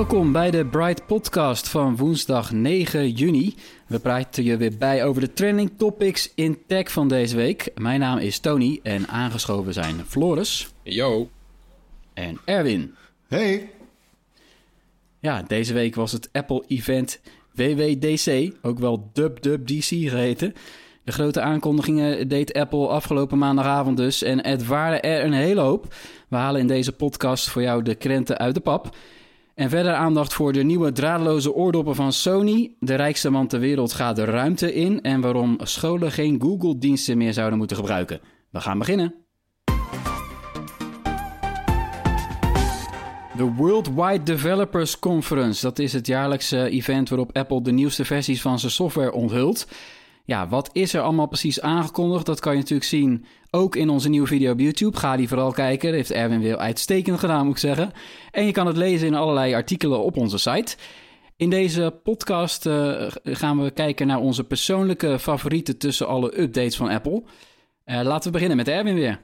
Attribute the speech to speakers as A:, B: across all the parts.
A: Welkom bij de Bright Podcast van woensdag 9 juni. We praten je weer bij over de trending topics in tech van deze week. Mijn naam is Tony en aangeschoven zijn Floris
B: Yo.
A: en Erwin.
C: Hey.
A: Ja, deze week was het Apple-event WWDC, ook wel WWDC geheten. De grote aankondigingen deed Apple afgelopen maandagavond dus. En het waren er een hele hoop. We halen in deze podcast voor jou de krenten uit de pap. En verder aandacht voor de nieuwe draadloze oordoppen van Sony. De rijkste man ter wereld gaat de ruimte in. En waarom scholen geen Google-diensten meer zouden moeten gebruiken. We gaan beginnen. De Worldwide Developers Conference. Dat is het jaarlijkse event waarop Apple de nieuwste versies van zijn software onthult. Ja, wat is er allemaal precies aangekondigd? Dat kan je natuurlijk zien ook in onze nieuwe video op YouTube. Ga die vooral kijken. Dat heeft Erwin weer uitstekend gedaan, moet ik zeggen. En je kan het lezen in allerlei artikelen op onze site. In deze podcast eh, gaan we kijken naar onze persoonlijke favorieten tussen alle updates van Apple. Eh, laten we beginnen met Erwin weer.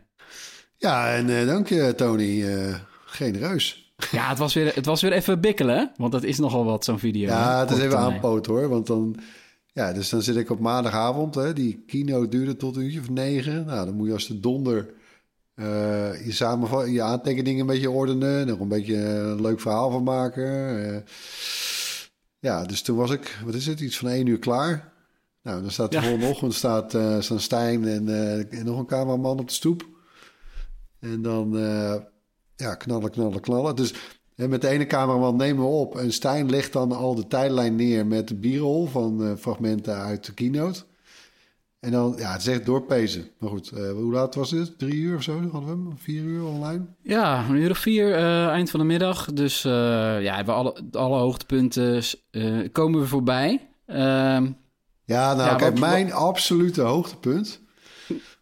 C: Ja, en eh, dank je Tony. Genereus.
A: Ja, het was weer, het was weer even bikkelen, want dat is nogal wat, zo'n video.
C: Ja,
A: hè?
C: het is even aanpoot hoor. Want dan, ja, dus dan zit ik op maandagavond. Hè, die keynote duurde tot een uurtje of negen. Nou, dan moet je als de donder eh, je, samenvat, je aantekeningen een beetje ordenen. Nog een beetje een leuk verhaal van maken. Eh, ja, dus toen was ik, wat is het, iets van één uur klaar. Nou, dan staat de
A: Ja.
C: volgende ochtend staat, eh, staan Stijn en, en nog een cameraman op de stoep. En dan ja, knallen, knallen, knallen. Dus hè, met de ene cameraman nemen we op. En Stijn legt dan al de tijdlijn neer met de bierrol van eh, fragmenten uit de keynote. En dan, ja, het is echt doorpezen. Maar goed, eh, hoe laat was het? Drie uur of zo hadden we hem? Vier uur online?
A: Ja, een uur of vier, eh, eind van de middag. Dus ja, we alle, alle hoogtepunten komen we voorbij. Ehm,
C: Ja, nou,
A: Ja,
C: kijk,
A: wat-
C: mijn absolute hoogtepunt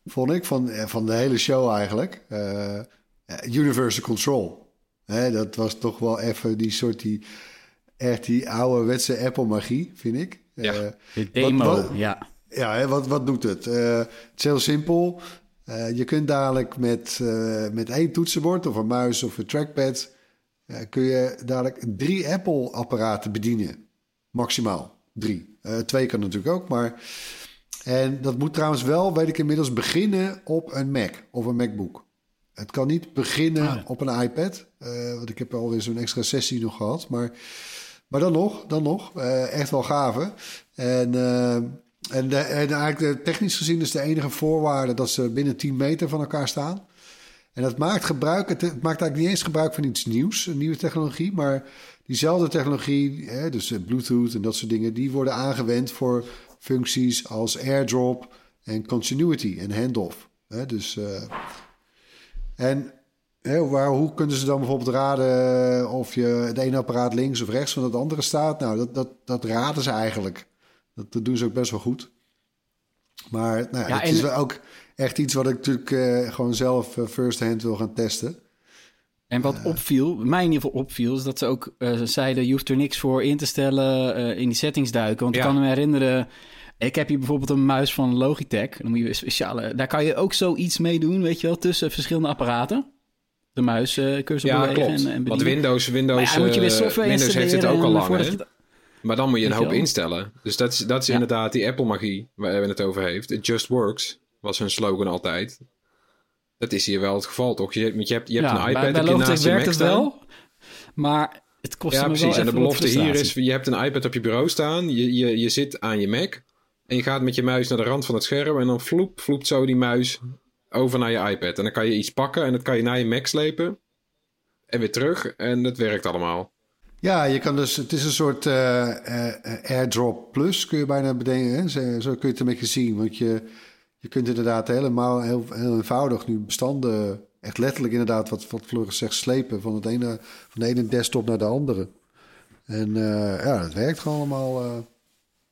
C: vond ik van, van de hele show eigenlijk. Universal Control. Hè, dat was toch wel even die soort, die, echt die ouderwetse Apple-magie, vind ik.
B: Ja.
C: Eh,
A: de demo,
C: wat-
A: ja.
C: Ja, hè, wat, wat doet het? Eh, het is heel simpel. Eh, je kunt dadelijk met, eh, met één toetsenbord of een muis of een trackpad... eh, kun je dadelijk drie Apple-apparaten bedienen. Maximaal drie. Eh, twee kan natuurlijk ook, maar... En dat moet trouwens wel, weet ik inmiddels, beginnen op een Mac of een MacBook. Het kan niet beginnen
A: Ah, ja.
C: op een iPad. eh, want ik heb alweer zo'n extra sessie nog gehad. Maar, maar dan nog, dan nog. eh, echt wel gave. En, eh, en, de, en eigenlijk technisch gezien is de enige voorwaarde dat ze binnen 10 meter van elkaar staan. En dat maakt gebruik, het, maakt eigenlijk niet eens gebruik van iets nieuws, een nieuwe technologie, maar diezelfde technologie, hè, dus Bluetooth en dat soort dingen, die worden aangewend voor functies als AirDrop en continuity en handoff. Hè, dus, en hè, waar, hoe kunnen ze dan bijvoorbeeld raden of je het ene apparaat links of rechts van het andere staat? Nou, dat, dat, dat raden ze eigenlijk. Dat, dat doen ze ook best wel goed. Maar nou, ja, het
A: en-
C: is wel ook echt iets wat ik natuurlijk eh, gewoon zelf eh, first hand wil gaan testen.
A: En wat opviel, mij in ieder geval opviel, is dat ze ook eh, zeiden... je hoeft er niks voor in te stellen eh, in die settings duiken. Want ik
B: Ja.
A: kan me herinneren... Ik heb hier bijvoorbeeld een muis van Logitech. Dan moet je speciale... Daar kan je ook zoiets mee doen, weet je wel, tussen verschillende apparaten. De muis, eh cursor
B: Ja,
A: bewegen
B: klopt.
A: en, en
B: Want
A: bedienen.
B: Windows, Windows,
A: ja, moet je weer
B: eh,
A: software
B: Windows heeft het ook al lang, hè?
A: je
B: Maar dan moet je een hoop instellen. Dus dat is, dat is
D: Ja.
B: inderdaad die Apple-magie waar Erwin het over heeft. It just works, was hun slogan altijd. Dat is hier wel het geval, toch? Je, je hebt, je hebt
E: Ja,
B: een iPad heb je naast je
E: werkt
B: Mac
E: het wel, maar het kost
B: Ja,
E: me
B: precies.
E: wel
B: En de belofte hier is, je hebt een iPad op je bureau staan. Je, je, je zit aan je Mac. En je gaat met je muis naar de rand van het scherm. En dan vloep, vloept zo die muis over naar je iPad. En dan kan je iets pakken en dat kan je naar je Mac slepen. En weer terug. En dat werkt allemaal.
C: Ja, je kan dus, het is een soort eh, eh, AirDrop Plus, kun je bijna bedenken. Hè? Zo, kun je het een beetje zien. Want je, je kunt inderdaad helemaal heel, heel eenvoudig nu bestanden, echt letterlijk inderdaad, wat, wat Floris zegt, slepen van, het ene, van de ene desktop naar de andere. En eh, ja, dat werkt gewoon allemaal.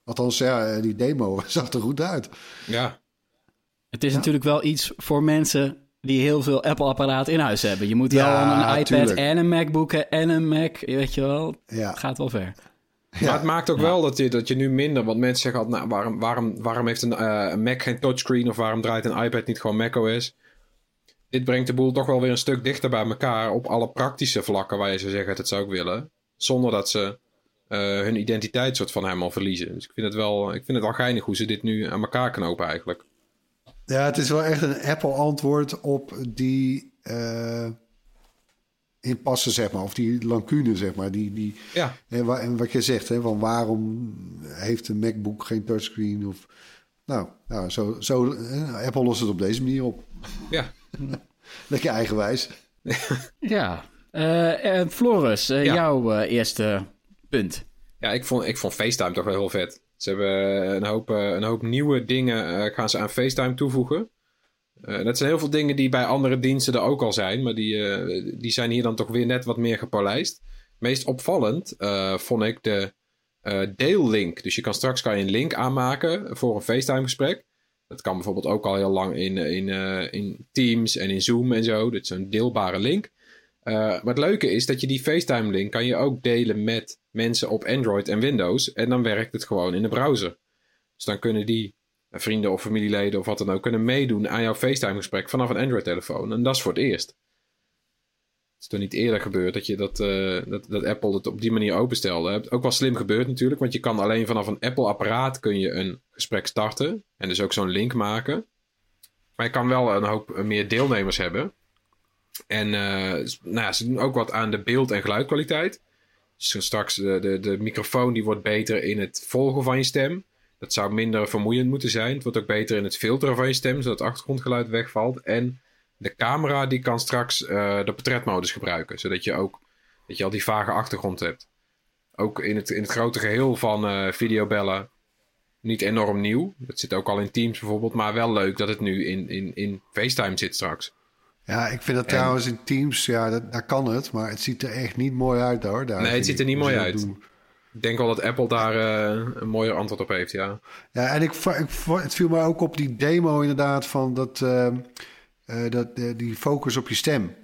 C: Eh. althans, ja, die demo zag er goed uit.
B: Ja,
E: Het is natuurlijk wel iets voor mensen die heel veel Apple-apparaten in huis hebben. Je moet wel
C: Ja,
E: een iPad
C: tuurlijk.
E: en een MacBook en een Mac, weet je wel.
C: Ja,
E: Het gaat wel ver.
B: Maar het maakt ook wel dat je, dat je nu minder... Want mensen zeggen altijd, nou, waarom, waarom, waarom heeft een, eh, een Mac geen touchscreen... of waarom draait een iPad niet gewoon macOS? Dit brengt de boel toch wel weer een stuk dichter bij elkaar... op alle praktische vlakken waar je zou zeggen, dat zou ik willen. Zonder dat ze eh, hun identiteit soort van helemaal verliezen. Dus ik vind, het wel, ik vind het wel geinig hoe ze dit nu aan elkaar knopen eigenlijk.
C: Ja, het is wel echt een Apple-antwoord op die eh impasse, zeg maar. Of die lacune, zeg maar. Die, die,
B: Ja,
C: en, wa- en wat je zegt, hè, van waarom heeft een MacBook geen touchscreen? Of, nou, nou zo, zo, eh, Apple lost het op deze manier op.
B: ja.
C: Lekker eigenwijs.
E: Ja. Eh, eh, Floris, eh,
B: Ja.
E: jouw eh, eerste punt.
B: Ja, ik vond, ik vond FaceTime toch wel heel vet. Ze hebben een hoop, eh, een hoop nieuwe dingen eh, gaan ze aan FaceTime toevoegen. Eh, dat zijn heel veel dingen die bij andere diensten er ook al zijn. Maar die, eh, die zijn hier dan toch weer net wat meer gepolijst. Meest opvallend eh, vond ik de eh deellink. Dus je kan straks kan je een link aanmaken voor een FaceTime gesprek. Dat kan bijvoorbeeld ook al heel lang in, in, eh, in Teams en in Zoom en zo. Dit is een deelbare link. Eh, maar het leuke is dat je die FaceTime-link kan je ook delen met mensen op Android en Windows. En dan werkt het gewoon in de browser. Dus dan kunnen die eh, vrienden of familieleden of wat dan ook kunnen meedoen aan jouw FaceTime-gesprek vanaf een Android-telefoon. En dat is voor het eerst. Het is toch niet eerder gebeurd dat, je dat, eh, dat, dat Apple het op die manier openstelde. Ook wel slim gebeurd natuurlijk, want je kan alleen vanaf een Apple-apparaat kun je een gesprek starten. En dus ook zo'n link maken. Maar je kan wel een hoop eh, meer deelnemers hebben. En nou ja, ze doen ook wat aan de beeld- en geluidkwaliteit. Dus straks de, de, de microfoon die wordt beter in het volgen van je stem. Dat zou minder vermoeiend moeten zijn. Het wordt ook beter in het filteren van je stem, zodat het achtergrondgeluid wegvalt. En de camera die kan straks eh, de portretmodus gebruiken, zodat je ook dat je al die vage achtergrond hebt. Ook in het, in het grote geheel van eh, videobellen niet enorm nieuw. Dat zit ook al in Teams bijvoorbeeld, maar wel leuk dat het nu in, in, in FaceTime zit straks.
C: Ja, ik vind dat
B: En-
C: trouwens in Teams, ja, dat, daar kan het. Maar het ziet er echt niet mooi uit hoor. Daar,
B: Nee, het ziet er niet mooi uit.
C: doen.
B: Ik denk wel dat Apple daar eh, een mooier antwoord op heeft, ja.
C: Ja, en ik, ik, het viel me ook op die demo inderdaad van dat, ehm, eh, dat, eh, die focus op je stem.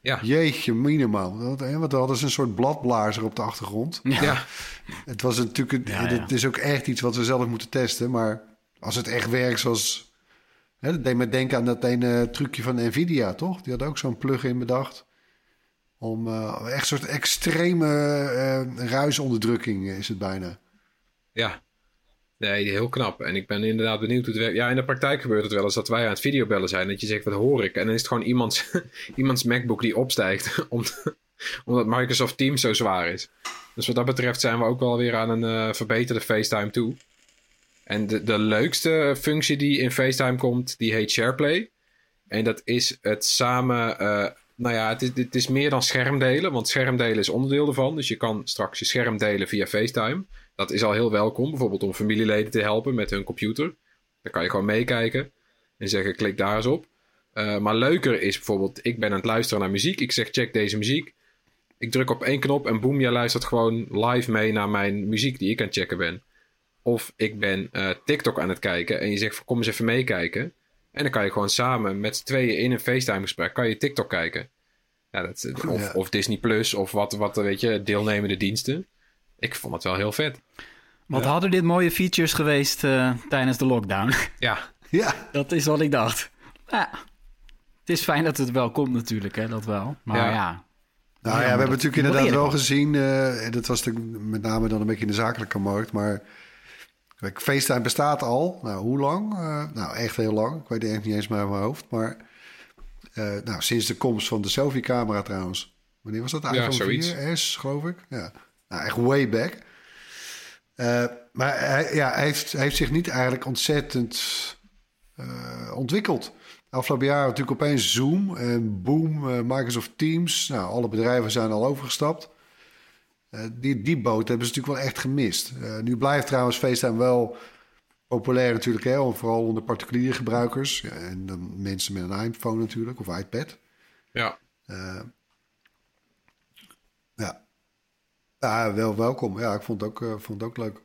B: Ja,
C: Jeetje, minimaal. Want, hè, want hadden ze een soort bladblazer op de achtergrond.
B: ja.
C: Het was natuurlijk, een-
E: Ja, ja.
C: het is ook echt iets wat we zelf moeten testen. Maar als het echt werkt zoals... Dat deed me denken aan dat ene trucje van Nvidia, toch? Die had ook zo'n plugin bedacht. Om eh, echt een soort extreme eh, ruisonderdrukking is het bijna.
B: Ja. Nee, heel knap. En ik ben inderdaad benieuwd hoe het werkt. Ja, in de praktijk gebeurt het wel eens dat wij aan het videobellen zijn. Dat je zegt, wat hoor ik? En dan is het gewoon iemands, iemands MacBook die opstijgt. om- omdat Microsoft Teams zo zwaar is. Dus wat dat betreft zijn we ook wel weer aan een eh, verbeterde FaceTime toe. En de, de leukste functie die in FaceTime komt, die heet SharePlay. En dat is het samen... eh, nou ja, het is, het is meer dan schermdelen. Want schermdelen is onderdeel ervan. Dus je kan straks je scherm delen via FaceTime. Dat is al heel welkom. Bijvoorbeeld om familieleden te helpen met hun computer. Dan kan je gewoon meekijken. En zeggen, klik daar eens op. Eh, maar leuker is bijvoorbeeld, ik ben aan het luisteren naar muziek. Ik zeg, check deze muziek. Ik druk op één knop en boem, jij luistert gewoon live mee naar mijn muziek die ik aan het checken ben. Of ik ben eh, TikTok aan het kijken en je zegt, kom eens even meekijken. En dan kan je gewoon samen met z'n tweeën in een FaceTime gesprek, kan je TikTok kijken. Ja, dat, of,
C: Ja.
B: of Disney Plus of wat, wat, weet je, deelnemende diensten. Ik vond het wel heel vet.
E: Wat hadden dit mooie features geweest eh, tijdens de lockdown?
B: Ja,
C: Ja,
E: dat is wat ik dacht. Ja, het is fijn dat het wel komt natuurlijk, hè, dat wel. Maar
B: Ja.
E: ja,
C: Nou ja, we hebben natuurlijk inderdaad wel gezien, eh, en dat was natuurlijk met name dan een beetje in de zakelijke markt, maar kijk, FaceTime bestaat al. Nou, hoe lang? Eh, nou, echt heel lang. Ik weet het echt niet eens meer uit mijn hoofd, maar eh, nou, sinds de komst van de selfie-camera trouwens. Wanneer was dat?
B: Ja,
C: iPhone
B: zoiets.
C: 4S, geloof ik. Ja, nou, echt way back. Eh, maar hij, ja, hij, heeft, hij heeft zich niet eigenlijk ontzettend ontwikkeld. Afgelopen jaar natuurlijk opeens Zoom en boom, Microsoft Teams. Nou, alle bedrijven zijn al overgestapt. Eh, die, die boot hebben ze natuurlijk wel echt gemist. Eh, nu blijft trouwens FaceTime wel populair natuurlijk, hè, vooral onder particuliere gebruikers. Ja, en dan mensen met een iPhone natuurlijk, of iPad.
B: Ja.
C: Eh, ja. ja, wel welkom. Ja, ik vond het ook, vond het ook leuk.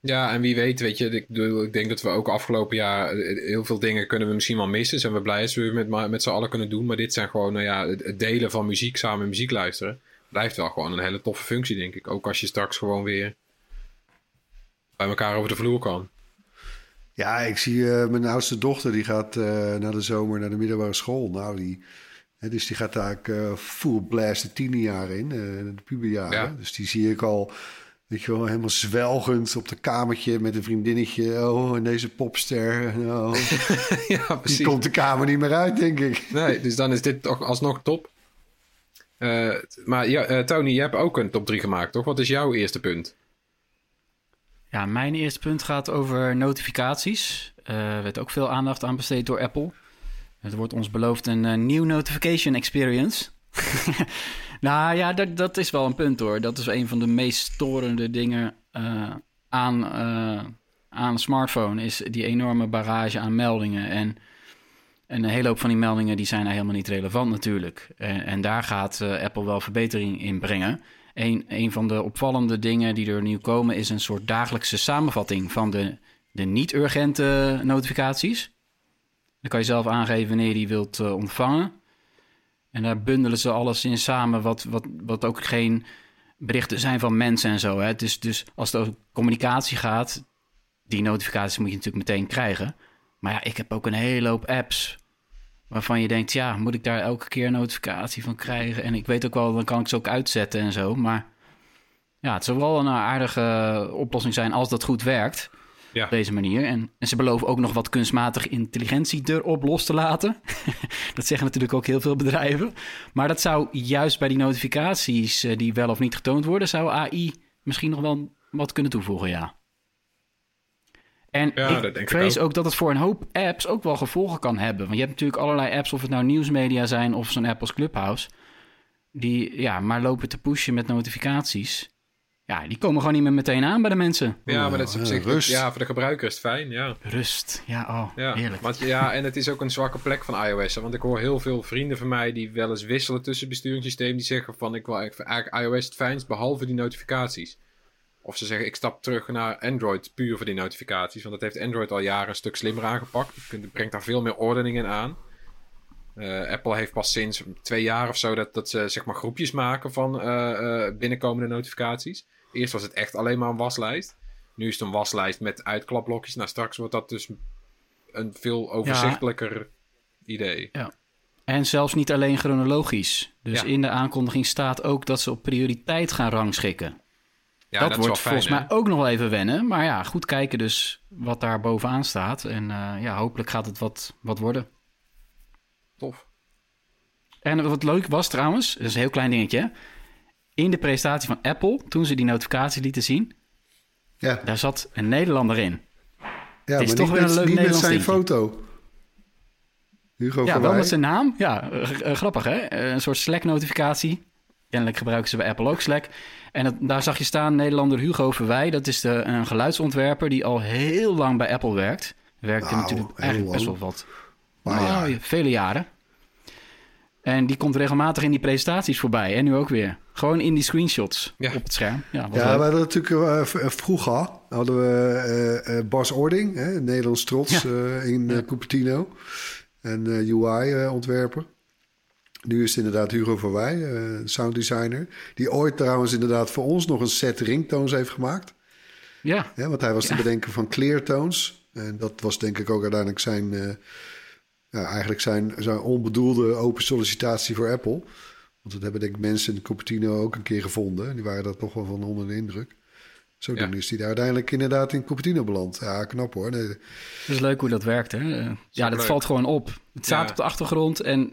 B: Ja, en wie weet, weet je, ik, bedoel, ik denk dat we ook afgelopen jaar heel veel dingen kunnen we misschien wel missen. Zijn we blij als we weer met, met z'n allen kunnen doen. Maar dit zijn gewoon, nou ja, het delen van muziek, samen muziek luisteren. Blijft wel gewoon een hele toffe functie, denk ik. Ook als je straks gewoon weer bij elkaar over de vloer kan.
C: Ja, ik zie eh, mijn oudste dochter, die gaat eh na de zomer naar de middelbare school. Nou, die, hè, dus die gaat daar eh full blast de tienerjaren in, eh, de puberjaren.
B: Ja.
C: Dus die zie ik al, weet je wel, helemaal zwelgend op de kamertje met een vriendinnetje. Oh, en deze popster. Oh,
B: ja,
C: die komt de kamer niet meer uit, denk ik.
B: Nee, dus dan is dit toch alsnog top. Eh, maar ja, eh, Tony, je hebt ook een top 3 gemaakt, toch? Wat is jouw eerste punt?
A: Ja, mijn eerste punt gaat over notificaties. Eh, Er werd ook veel aandacht aan besteed door Apple. Het wordt ons beloofd een nieuw notification experience. nou ja, dat, dat is wel een punt hoor. Dat is een van de meest storende dingen aan, aan een smartphone. Is die enorme barrage aan meldingen. En, en een hele hoop van die meldingen die zijn helemaal niet relevant natuurlijk. En, en daar gaat eh, Apple wel verbetering in brengen. Een, van de opvallende dingen die er nu komen is een soort dagelijkse samenvatting van de, de niet-urgente notificaties. Dan kan je zelf aangeven wanneer je die wilt eh, ontvangen. En daar bundelen ze alles in samen, wat, wat, wat ook geen berichten zijn van mensen en zo. Hè. Dus, dus als het over communicatie gaat, die notificaties moet je natuurlijk meteen krijgen. Maar ja, ik heb ook een hele hoop apps waarvan je denkt, ja, moet ik daar elke keer een notificatie van krijgen? En ik weet ook wel, dan kan ik ze ook uitzetten en zo. Maar ja, het zou wel een aardige oplossing zijn als dat goed werkt.
B: Ja.
A: Op deze manier. En, en ze beloven ook nog wat kunstmatige intelligentie erop los te laten. dat zeggen natuurlijk ook heel veel bedrijven. Maar dat zou juist bij die notificaties eh, die wel of niet getoond worden, zou AI misschien nog wel wat kunnen toevoegen, ja. En
B: Ja, dat
A: ik vrees
B: ook.
A: ook. dat het voor een hoop apps ook wel gevolgen kan hebben. Want je hebt natuurlijk allerlei apps, of het nou nieuwsmedia zijn of zo'n Apple's Clubhouse, die ja, maar lopen te pushen met notificaties. Ja, die komen gewoon niet meer meteen aan bij de mensen.
B: Ja, maar dat is op zich...
C: rust.
B: Ja, voor de gebruiker is het fijn, ja.
A: Rust, ja, oh,
B: Ja,
A: heerlijk.
B: Want, ja, en het is ook een zwakke plek van iOS. hè. Want ik hoor heel veel vrienden van mij die wel eens wisselen tussen besturingssysteem. Die zeggen van ik wil eigenlijk eigenlijk iOS het fijnst behalve die notificaties. Of ze zeggen ik stap terug naar Android puur voor die notificaties. Want dat heeft Android al jaren een stuk slimmer aangepakt. Kunt- brengt daar veel meer ordening in aan. Eh, Apple heeft pas sinds twee jaar of zo dat, dat ze zeg maar groepjes maken van eh, binnenkomende notificaties. Eerst was het echt alleen maar een waslijst. Nu is het een waslijst met uitklapblokjes. Nou, straks wordt dat dus een veel overzichtelijker idee.
A: En zelfs niet alleen chronologisch. Dus
B: Ja.
A: in de aankondiging staat ook dat ze op prioriteit gaan rangschikken.
B: Ja,
A: dat, wordt
B: fijn,
A: volgens
B: hè?
A: mij ook nog wel even wennen. Maar ja, goed kijken dus wat daar bovenaan staat. En eh, ja, hopelijk gaat het wat, wat worden.
B: Tof.
A: En wat leuk was trouwens, dat is een heel klein dingetje. hè. In de presentatie van Apple, toen ze die notificatie lieten zien,
C: Ja,
A: daar zat een Nederlander in.
C: ja
A: is
C: maar
A: toch
C: niet
A: weer
C: met,
A: een leuk
C: niet met zijn
A: dingetje.
C: foto. Hugo
A: Ja, wel met zijn naam. Ja, eh, eh, grappig hè? Een soort Slack-notificatie. Kennelijk gebruiken ze bij Apple ook Slack. En dat, daar zag je staan Nederlander Hugo Verwij. Dat is de, een geluidsontwerper die al heel lang bij Apple werkt. Werkte
C: Nou,
A: natuurlijk eigenlijk best wel wat.
C: Maar ja.
A: Vele jaren. En die komt regelmatig in die presentaties voorbij. En nu ook weer. Gewoon in die screenshots
B: Ja.
A: op het scherm. Ja, wat
C: Ja,
A: leuk.
C: we hadden natuurlijk eh, eh, vroeger hadden we eh, eh, Bas Ording, hè, Nederlands trots
A: Ja.
C: eh, in eh, Cupertino. En UI-ontwerper. Nu is het inderdaad Hugo van Wij, eh, sounddesigner. Die ooit trouwens inderdaad voor ons nog een set ringtones heeft gemaakt.
A: ja.
C: Hè, want hij was de
A: Ja.
C: bedenker van Cleartones. En dat was denk ik ook uiteindelijk zijn... eh, ja, eigenlijk zijn, zijn onbedoelde open sollicitatie voor Apple. Want dat hebben denk ik mensen in Cupertino ook een keer gevonden. En die waren daar toch wel van onder de indruk. Zo
B: Ja.
C: doen is die daar uiteindelijk inderdaad in Cupertino beland. Ja, knap hoor. Nee,
A: Het is leuk hoe dat werkt, hè? Eh, ja, dat
B: leuk.
A: valt gewoon op. Het staat
B: Ja.
A: op de achtergrond en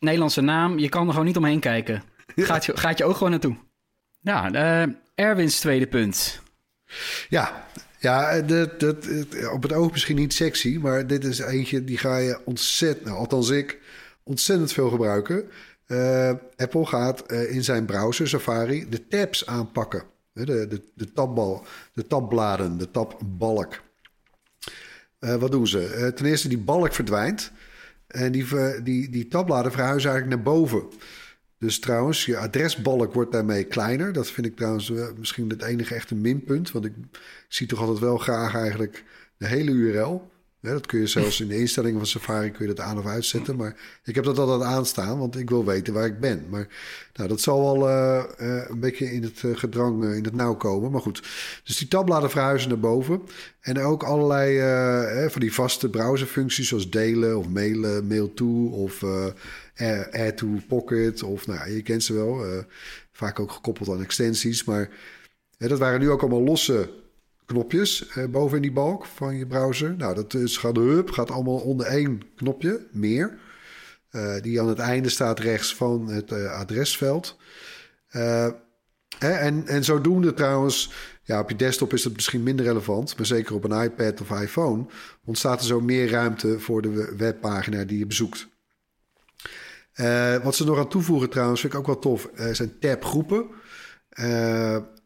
A: Nederlandse naam, je kan er gewoon niet omheen kijken. Gaat je, gaat je ook gewoon naartoe. Ja, eh, Erwins tweede punt.
C: Ja, ja dat, dat, het- op het oog misschien niet sexy, maar dit is eentje die ga je ontzettend, nou, althans ik, ontzettend veel gebruiken. Eh, Apple gaat eh, in zijn browser Safari de tabs aanpakken. Hè, De, de, de, tabbal, de tabbladen, de tabbalk. Eh, wat doen ze? Eh, ten eerste, die balk verdwijnt. En die, die, die tabbladen verhuizen eigenlijk naar boven. Dus trouwens, je adresbalk wordt daarmee kleiner. Dat vind ik trouwens eh, misschien het enige echte minpunt. Want ik zie toch altijd wel graag eigenlijk de hele URL. Ja, dat kun je zelfs in de instellingen van Safari kun je dat aan of uitzetten. Maar ik heb dat altijd aanstaan, want ik wil weten waar ik ben. Maar nou, dat zal wel eh, eh, een beetje in het eh, gedrang, in het nauw komen. Maar goed, dus die tabbladen verhuizen naar boven. En ook allerlei eh, van die vaste browserfuncties zoals delen of mailen, mail to of add- to pocket. Of nou, ja, je kent ze wel. vaak ook gekoppeld aan extensies. Maar hè, dat waren nu ook allemaal losse knopjes eh, boven in die balk van je browser. Nou, dat is, gaat, gaat allemaal onder één knopje, meer. eh, die aan het einde staat rechts van het eh, adresveld. Eh, hè, en, en zodoende trouwens, ja, op je desktop is dat misschien minder relevant, maar zeker op een iPad of iPhone ontstaat er zo meer ruimte voor de we- webpagina die je bezoekt. Wat ze nog aan toevoegen trouwens, vind ik ook wel tof, zijn tabgroepen.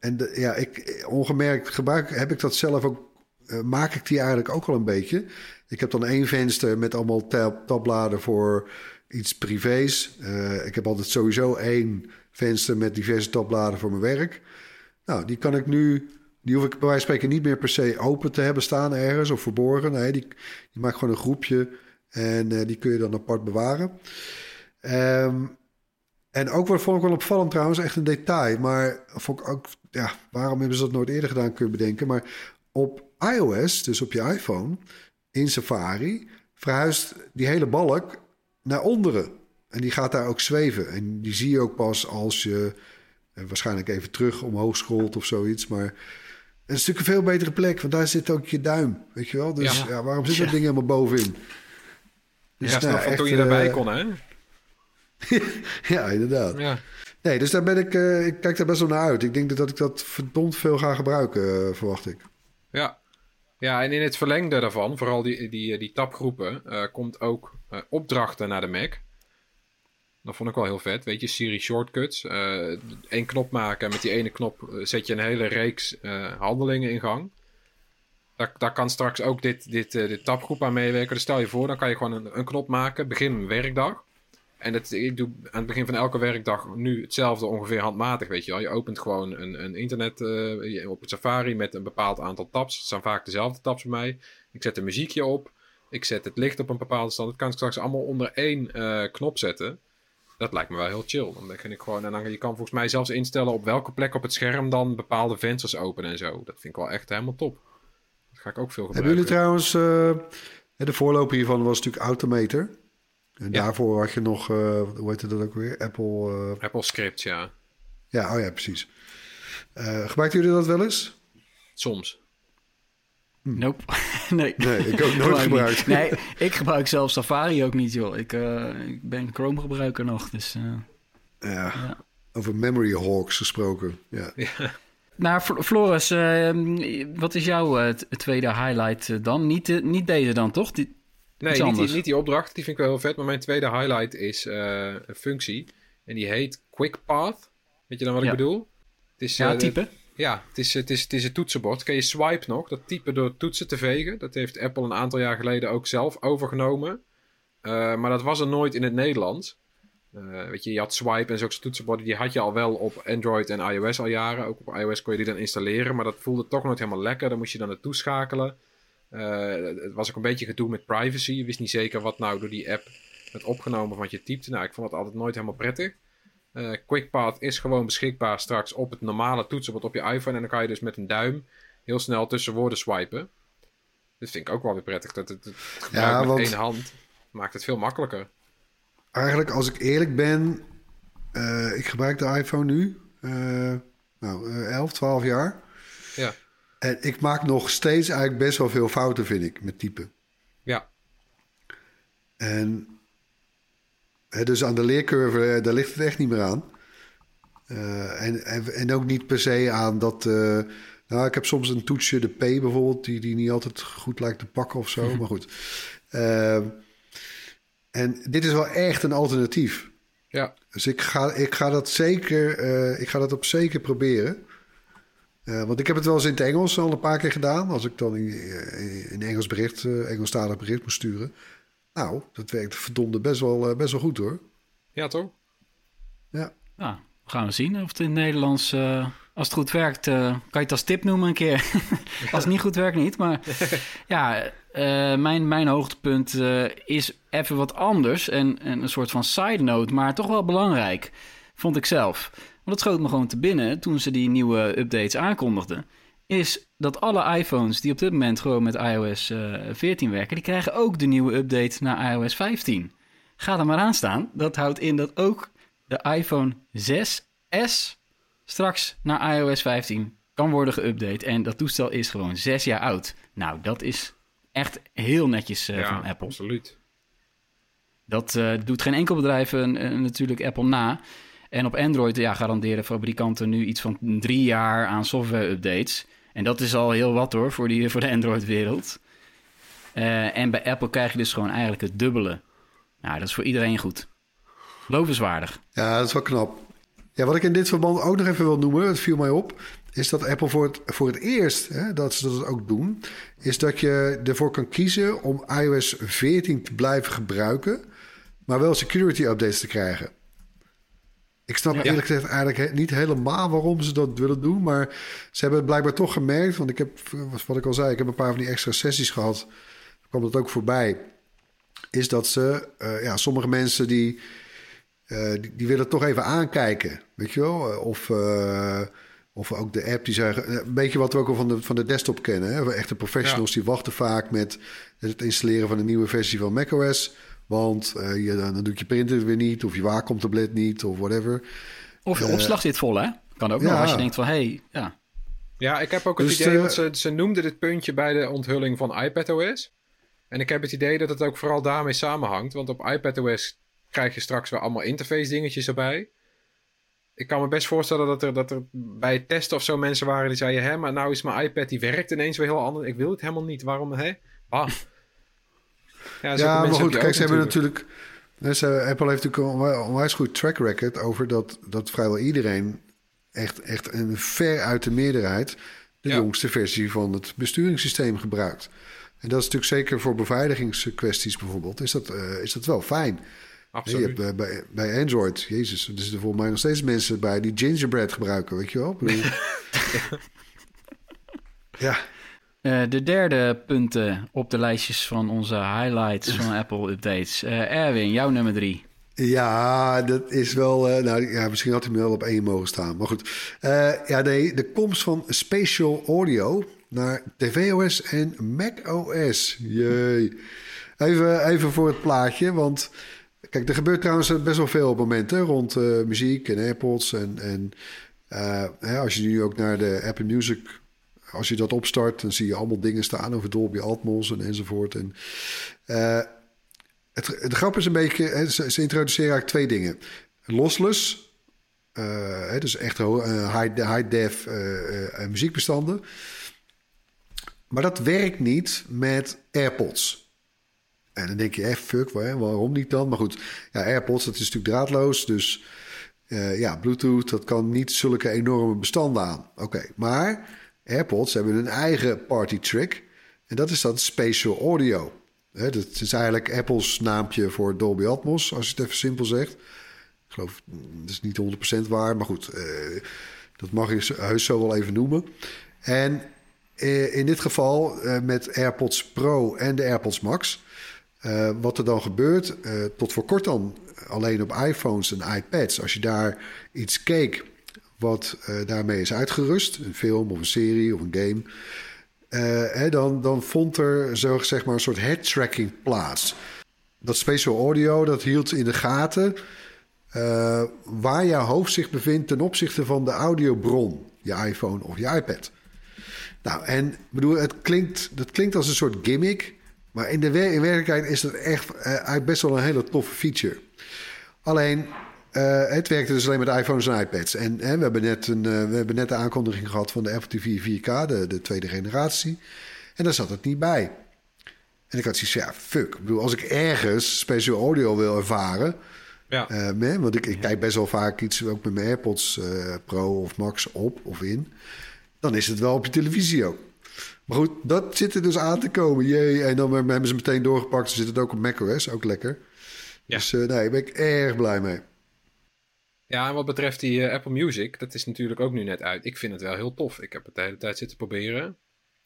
C: En ja, ik, ongemerkt gebruik, heb ik dat zelf ook, eh, maak ik die eigenlijk ook al een beetje. Ik heb dan één venster met allemaal tab, tabbladen voor iets privés. Eh, ik heb altijd sowieso één venster met diverse tabbladen voor mijn werk. Nou, die kan ik nu, die hoef ik bij wijze van spreken niet meer per se open te hebben staan ergens of verborgen. Nee, die, die maakt gewoon een groepje en eh, die kun je dan apart bewaren. Ehm, en ook wat vond ik wel opvallend trouwens, echt een detail. Maar vond ik ook, ja, waarom hebben ze dat nooit eerder gedaan, kun je bedenken. Maar op iOS, dus op je iPhone, in Safari, verhuist die hele balk naar onderen. En die gaat daar ook zweven. En die zie je ook pas als je eh, waarschijnlijk even terug omhoog scrolt of zoiets. Maar het is natuurlijk een veel betere plek, want daar zit ook je duim, weet je wel. Dus
B: Ja.
C: ja, waarom zit dat ding helemaal bovenin? Dus,
B: ja,
C: nou, echt,
B: toen je erbij
C: eh,
B: kon, hè?
C: Ja, inderdaad.
B: Ja.
C: Nee, dus daar ben ik, eh, ik kijk daar best wel naar uit. Ik denk dat, ik dat verdomd veel ga gebruiken, eh, verwacht ik.
B: Ja. ja, en in het verlengde daarvan, vooral die, die, die tabgroepen, eh, komt ook eh, opdrachten naar de Mac. Dat vond ik wel heel vet. Weet je, Siri Shortcuts. eh één knop maken en met die ene knop eh, zet je een hele reeks eh, handelingen in gang. Daar, kan straks ook dit, dit, eh, dit tabgroep aan meewerken. Dus stel je voor, dan kan je gewoon een, een knop maken. Begin werkdag. En dat, ik doe aan het begin van elke werkdag nu hetzelfde ongeveer handmatig, weet je wel. Je opent gewoon een, een internet eh, op het Safari met een bepaald aantal tabs. Het zijn vaak dezelfde tabs bij mij. Ik zet een muziekje op. Ik zet het licht op een bepaalde stand. Dat kan ik straks allemaal onder één eh, knop zetten. Dat lijkt me wel heel chill. Dan begin ik gewoon, en dan, je kan volgens mij zelfs instellen op welke plek op het scherm dan bepaalde vensters openen en zo. Dat vind ik wel echt helemaal top. Dat ga ik ook veel
C: Hebben
B: gebruiken.
C: jullie trouwens... eh, de voorloper hiervan was natuurlijk Automator. En
B: Ja.
C: daarvoor had je nog... eh, hoe heette dat ook weer? Apple... eh,
B: Apple Scripts, ja.
C: ja, oh ja, precies. Eh gebruikten jullie dat wel eens?
B: Soms.
A: Nope. nee.
C: Nee, ik ook nooit
A: Gebruik
C: gebruikt.
A: Nee, ik gebruik zelf Safari ook niet, joh. Ik, eh, ik ben Chrome gebruiker nog, dus... eh.
C: Ja. Over memory hawks gesproken. Ja.
A: Nou, Fl- Floris, eh, wat is jouw eh, tweede highlight dan? Niet, de- niet deze dan, toch? Die,
B: Nee, niet die, niet die opdracht. Die vind ik wel heel vet. Maar mijn tweede highlight is eh, een functie. En die heet Quick Path. Weet je dan wat
A: Ja.
B: ik bedoel? Het is,
A: ja, type.
B: Ja, het is, het, is, het is een toetsenbord. Ken je swipe nog? Dat typen door toetsen te vegen. Dat heeft Apple een aantal jaar geleden ook zelf overgenomen. Eh, maar dat was er nooit in het Nederlands. Weet je, je had swipe en zulke toetsenborden. Die had je al wel op Android en iOS al jaren. Ook op iOS kon je die dan installeren. Maar dat voelde toch nooit helemaal lekker. Dan moest je dan naartoe schakelen. Eh, het was ook een beetje gedoe met privacy. Je wist niet zeker wat nou door die app werd opgenomen wat je typte. Nou, ik vond het altijd nooit helemaal prettig. Eh QuickPath is gewoon beschikbaar straks op het normale toetsenbord op je iPhone. En dan kan je dus met een duim heel snel tussen woorden swipen. Dat vind ik ook wel weer prettig. Dat het, het gebruik
C: Ja,
B: met
C: want-
B: één hand maakt het veel makkelijker.
C: Eigenlijk, als ik eerlijk ben, eh, ik gebruik de iPhone nu, uh, nou, uh, 11, 12 jaar.
B: Ja.
C: En ik maak nog steeds eigenlijk best wel veel fouten, vind ik, met typen.
B: Ja.
C: En hè, dus aan de leercurve, eh, daar ligt het echt niet meer aan. Uh, en, en, en, ook niet per se aan dat. Uh, nou, ik heb soms een toetsje, de P bijvoorbeeld, die, die niet altijd goed lijkt te pakken of zo. Maar goed. Uh, en dit is wel echt een alternatief.
B: Ja.
C: Dus ik ga, ik ga dat zeker, ik ga dat op zeker proberen. Want ik heb het wel eens in het Engels al een paar keer gedaan. Als ik dan in, in Engels bericht, Engelstalig bericht moest sturen. Nou, dat werkt verdomde best wel, best wel goed hoor.
B: Ja, toch?
C: Ja.
A: Nou, gaan we zien of het in het Nederlands... Uh, als het goed werkt, uh, kan je het als tip noemen een keer. als het niet goed werkt, niet. Maar ja, uh, mijn, mijn hoogtepunt is even wat anders. En, en, een soort van side note, maar toch wel belangrijk. Vond ik zelf. Want het schoot me gewoon te binnen toen ze die nieuwe updates aankondigden. Is dat alle iPhones die op dit moment gewoon met iOS 14 werken... die krijgen ook de nieuwe update naar iOS 15. Ga er maar aan staan. Dat houdt in dat ook de iPhone 6S straks naar iOS 15 kan worden geüpdate. En dat toestel is gewoon zes jaar oud. Nou, dat is echt heel netjes uh,
B: ja,
A: van Apple.
B: absoluut.
A: Dat uh, doet geen enkel bedrijf uh, natuurlijk Apple na. En op Android ja, garanderen fabrikanten nu iets van drie jaar aan software-updates. En dat is al heel wat hoor, voor, die, voor de Android-wereld. en bij Apple krijg je dus gewoon eigenlijk het dubbele. Nou, dat is voor iedereen goed. Lovenswaardig.
C: Ja, dat is wel knap. Ja, wat ik in dit verband ook nog even wil noemen, het viel mij op, is dat Apple voor het, voor het eerst, hè, dat ze dat ook doen, is dat je ervoor kan kiezen om iOS 14 te blijven gebruiken, maar wel security updates te krijgen. Ik snap
B: Ja.
C: eerlijk gezegd eigenlijk niet helemaal waarom ze dat willen doen, maar ze hebben het blijkbaar toch gemerkt, want ik heb, wat ik al zei, ik heb een paar van die extra sessies gehad, kwam dat ook voorbij, is dat ze, eh, ja, sommige mensen die eh, die, die willen toch even aankijken. Weet je wel? Eh, Of, of ook de app die eh, Een beetje wat we ook al van de, van de desktop kennen. Hè? Echte professionals die wachten vaak met het installeren van een nieuwe versie van macOS. Want eh, je, dan doet je printer weer niet, of je Wacom-tablet niet, of whatever.
A: Of je
C: Eh,
A: opslag zit vol, hè? Kan ook nog
C: ja.
A: als je denkt van, hé, hey, ja.
B: Ja, ik heb ook het
C: Dus,
B: idee,
C: eh,
B: want ze, ze noemden dit puntje bij de onthulling van iPadOS. En ik heb het idee dat het ook vooral daarmee samenhangt. Want op iPadOS krijg je straks weer allemaal interface dingetjes erbij. Ik kan me best voorstellen dat er, dat er bij het testen of zo mensen waren die zeiden... Hé, maar nou is mijn iPad, die werkt ineens weer heel anders. Ik wil het helemaal niet. Waarom, hè? Ah. Ja,
C: maar goed,
B: je
C: kijk, ze hebben natuurlijk... Apple heeft natuurlijk een onwi- onwijs goed track record over dat, dat vrijwel iedereen, echt, echt een ver uit de meerderheid, de
B: Ja.
C: jongste versie van het besturingssysteem gebruikt. En dat is natuurlijk zeker voor beveiligingskwesties bijvoorbeeld, is dat, eh, is dat wel fijn. Je
B: Absoluut.
C: hebt bij, bij, bij Android, jezus, er zitten volgens mij nog steeds mensen bij die gingerbread gebruiken, weet je wel? Ja,
A: Eh, de derde punten op de lijstjes van onze highlights van Apple updates. Eh, Erwin, jouw nummer drie.
C: Ja, dat is wel. eh, nou ja, misschien had hij wel op één mogen staan. Maar goed. Ja, de, de komst van spatial audio naar tvOS en macOS. Jee. Even, even voor het plaatje. Want kijk, er gebeurt trouwens best wel veel op momenten rond muziek en AirPods. En, en hè, als je nu ook naar de Apple Music. Als je dat opstart, dan zie je allemaal dingen staan over Dolby Atmos en enzovoort. En eh, het, de grap is een beetje, hè, ze, ze introduceren eigenlijk twee dingen. Lossless, eh, hè, dus echt eh, high, high def eh, muziekbestanden. Maar dat werkt niet met AirPods. En dan denk je, eh, fuck, waar- waarom niet dan? Maar goed, ja, AirPods, dat is natuurlijk draadloos. Dus ja, Bluetooth, dat kan niet zulke enorme bestanden aan. Oké, maar AirPods hebben een eigen party trick. En dat is dat spatial audio. Hè, dat is eigenlijk Apple's naampje voor Dolby Atmos, als je het even simpel zegt. Ik geloof, mm, dat is niet 100% waar, maar goed, eh, dat mag je heus zo wel even noemen. En eh, in dit geval eh, met AirPods Pro en de AirPods Max. eh, wat er dan gebeurt, eh, tot voor kort dan alleen op iPhones en iPads. Als je daar iets keek wat eh, daarmee is uitgerust, een film of een serie of een game, eh, hè, dan, dan vond er zo zeg maar een soort head tracking plaats. Dat spatial audio dat hield in de gaten eh, waar jouw hoofd zich bevindt ten opzichte van de audiobron, je iPhone of je iPad. Nou, en bedoel, het klinkt, dat klinkt als een soort gimmick, maar in de in werkelijkheid is dat echt best wel een hele toffe feature. Alleen, eh, het werkte dus alleen met iPhones en iPads. En hè, we, hebben net een, eh, we hebben net de aankondiging gehad van de Apple TV 4K, de, de tweede generatie. En daar zat het niet bij. En ik had zoiets van, ja, fuck. Ik bedoel, als ik ergens special audio wil ervaren...
B: Ja.
C: eh, want ik, ik kijk best wel vaak iets ook met mijn AirPods Pro of Max op of in. Dan is het wel op je televisie ook. Maar goed, dat zit er dus aan te komen. Jee, en dan hebben ze meteen doorgepakt. Ze zit het ook op macOS, ook lekker.
B: Ja.
C: Dus nee, daar ben ik erg blij mee.
B: Ja, en wat betreft die eh, Apple Music, dat is natuurlijk ook nu net uit. Ik vind het wel heel tof. Ik heb het de hele tijd zitten proberen.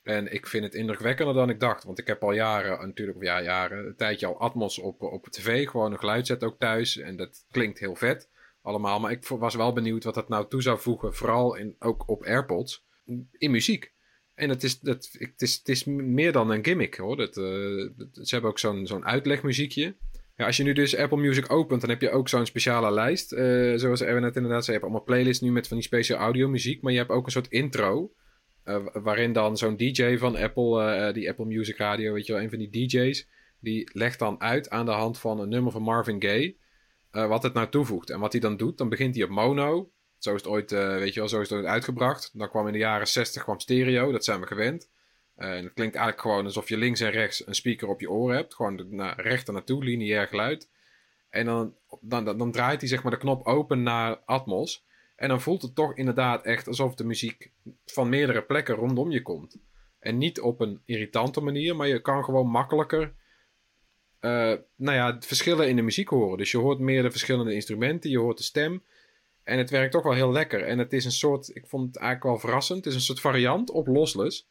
B: En ik vind het indrukwekkender dan ik dacht. Want ik heb al jaren, natuurlijk, of ja, jaren, een tijdje al Atmos op, op tv. Gewoon een geluidset ook thuis. En dat klinkt heel vet allemaal. Maar ik was wel benieuwd wat dat nou toe zou voegen. Vooral in, ook op AirPods. In muziek. En het is, dat, het is, het is meer dan een gimmick hoor. Dat, eh, dat- ze hebben ook zo'n zo'n uitlegmuziekje. Ja, als je nu dus Apple Music opent, dan heb je ook zo'n speciale lijst. Eh, zoals Erwin net inderdaad zei, je hebt allemaal playlists nu met van die speciale audiomuziek. Maar je hebt ook een soort intro. eh, waarin dan zo'n DJ van Apple, eh, die Apple Music Radio, weet je wel, een van die DJ's. Die legt dan uit aan de hand van een nummer van Marvin Gaye. wat het nou toevoegt. En wat hij dan doet, dan begint hij op mono. Zo is het ooit, weet je wel, zo het ooit uitgebracht. Dan kwam in de jaren 60 kwam stereo, dat zijn we gewend. Eh, en het klinkt eigenlijk gewoon alsof je links en rechts een speaker op je oren hebt. Gewoon naar rechter naartoe, lineair geluid. En dan, dan, dan, draait hij zeg maar de knop open naar Atmos. En dan voelt het toch inderdaad echt alsof de muziek van meerdere plekken rondom je komt. En niet op een irritante manier, maar je kan gewoon makkelijker eh, nou ja, verschillen in de muziek horen. Dus je hoort meer de verschillende instrumenten, je hoort de stem. En het werkt toch wel heel lekker. En het is een soort, ik vond het eigenlijk wel verrassend, het is een soort variant op Lossless.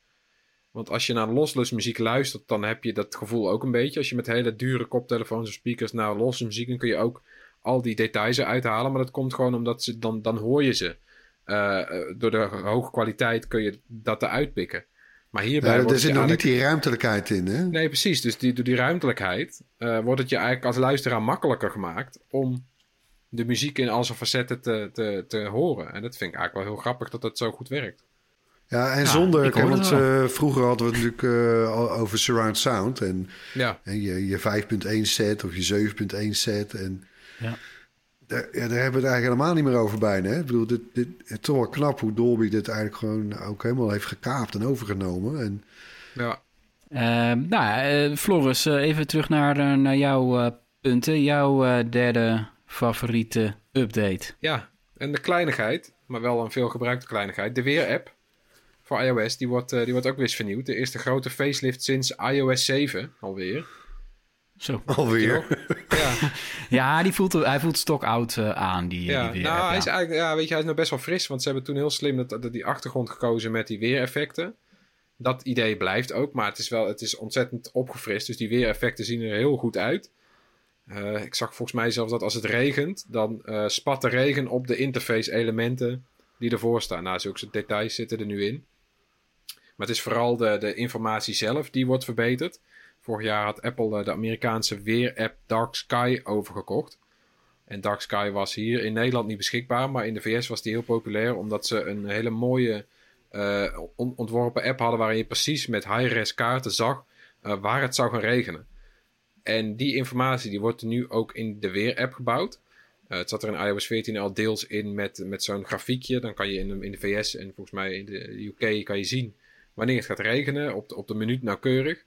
B: Want als je naar lossless muziek luistert, dan heb je dat gevoel ook een beetje. Als je met hele dure koptelefoons of speakers naar losse muziek, dan kun je ook al die details eruit halen. Maar dat komt gewoon omdat ze, dan, dan hoor je ze. Eh, door de hoge kwaliteit kun je dat eruit pikken. Maar hierbij wordt
C: er zit nog niet die ruimtelijkheid in, hè?
B: Nee, precies. Dus die, door die ruimtelijkheid eh, wordt het je eigenlijk als luisteraar makkelijker gemaakt om de muziek in al zijn facetten te, te, te horen. En dat vind ik eigenlijk wel heel grappig dat dat zo goed werkt.
C: Ja, en
A: Ja,
C: zonder...
A: ik
C: kijk,
A: hoor
C: want eh, vroeger hadden we het natuurlijk eh, al over surround sound. En,
B: Ja,
C: en je, je 5.1 set of je 7.1 set. En
A: Ja.
C: daar, ja, daar hebben we het eigenlijk helemaal niet meer over bijna. Hè? Ik bedoel, dit, dit, het is toch wel knap hoe Dolby dit eigenlijk gewoon ook helemaal heeft gekaapt en overgenomen. En
B: ja.
A: Ehm, nou, eh, Floris, even terug naar, naar jouw eh, punten. Jouw eh, derde favoriete update.
B: Ja, en de kleinigheid, maar wel een veel gebruikte kleinigheid. De Weer-app voor iOS, die wordt, eh, die wordt ook weer eens vernieuwd. De eerste grote facelift sinds iOS 7 alweer.
A: Zo.
C: alweer.
B: Ja,
A: Ja, die voelt, hij voelt stokoud eh aan, die,
B: ja.
A: die weer.
B: nou,
A: ja.
B: hij is eigenlijk, ja, weet je, hij is nog best wel fris. Want ze hebben toen heel slim dat, dat die achtergrond gekozen met die weereffecten. Dat idee blijft ook, maar het is wel het is ontzettend opgefrist. Dus die weereffecten zien er heel goed uit. Eh, ik zag volgens mij zelfs dat als het regent, dan eh, spat de regen op de interface elementen die ervoor staan. Nou, zulke details zitten er nu in. Maar het is vooral de, de informatie zelf die wordt verbeterd. Vorig jaar had Apple eh, de Amerikaanse weerapp Dark Sky overgekocht. En Dark Sky was hier in Nederland niet beschikbaar, maar in de VS was die heel populair omdat ze een hele mooie eh, on- ontworpen app hadden waarin je precies met high-res kaarten zag eh, waar het zou gaan regenen. En die informatie die wordt nu ook in de Weer-app gebouwd. Het zat er in iOS 14 al deels in met, met zo'n grafiekje. Dan kan je in in de VS en volgens mij in de UK kan je zien wanneer het gaat regenen op de, op de minuut nauwkeurig.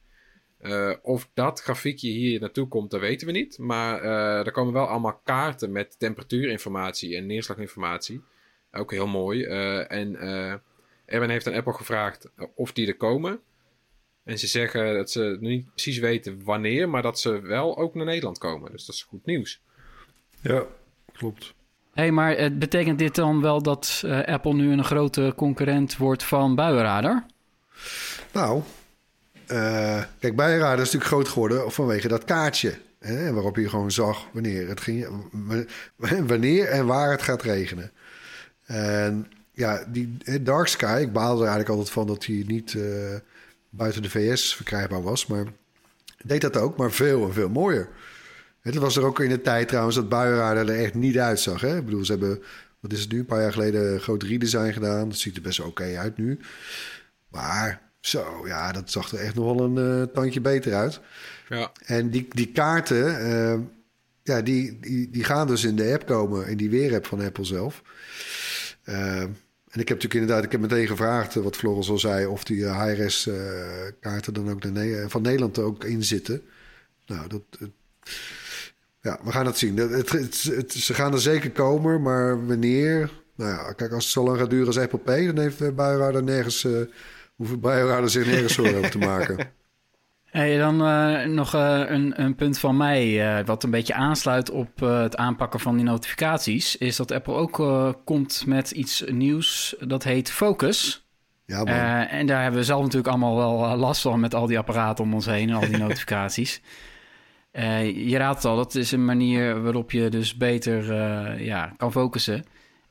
B: Eh, of dat grafiekje hier naartoe komt, dat weten we niet. Maar eh, er komen wel allemaal kaarten met temperatuurinformatie en neerslaginformatie. Ook heel mooi. Eh, en eh Erwin heeft aan Apple gevraagd of die er komen. En ze zeggen dat ze niet precies weten wanneer, maar dat ze wel ook naar Nederland komen. Dus dat is goed nieuws.
C: Ja, klopt.
A: hey, maar betekent dit dan wel dat eh, Apple nu een grote concurrent wordt van Buienradar?
C: Nou, eh, kijk, Bijraad is natuurlijk groot geworden vanwege dat kaartje. Hè, waarop je gewoon zag wanneer, het ging, wanneer en waar het gaat regenen. En ja, die Dark Sky, ik baalde er eigenlijk altijd van dat hij niet eh, buiten de VS verkrijgbaar was. Maar deed dat ook, maar veel en veel mooier. Het was er ook in de tijd trouwens dat buienradar er echt niet uitzag. Hè? Ik bedoel, ze hebben, wat is het nu, een paar jaar geleden groot redesign gedaan. Dat ziet er best oké uit nu. Maar zo, ja, dat zag er echt nog wel een uh, tandje beter uit.
B: Ja.
C: En die, die kaarten, uh, ja, die, die, die gaan dus in de app komen, in die weerapp van Apple zelf. Uh, en ik heb natuurlijk inderdaad, ik heb meteen gevraagd, wat Floris al zei, of die HRS-kaarten dan ook van Nederland ook in zitten. Nou, dat, ja, we gaan het zien. Het, het, ze gaan er zeker komen, maar wanneer? Nou ja, kijk, als het zo lang gaat duren als Apple Pay, dan heeft Buienradar nergens, hoeft Buienradar zich nergens zorgen over te maken.
A: Hey, dan uh, nog uh, een, een, punt van mij, wat een beetje aansluit op het aanpakken van die notificaties, is dat Apple ook komt met iets nieuws dat heet Focus.
C: Ja,
A: en daar hebben we zelf natuurlijk allemaal wel last van met al die apparaten om ons heen en al die notificaties. Je raadt het al, dat is een manier waarop je dus beter ja, kan focussen.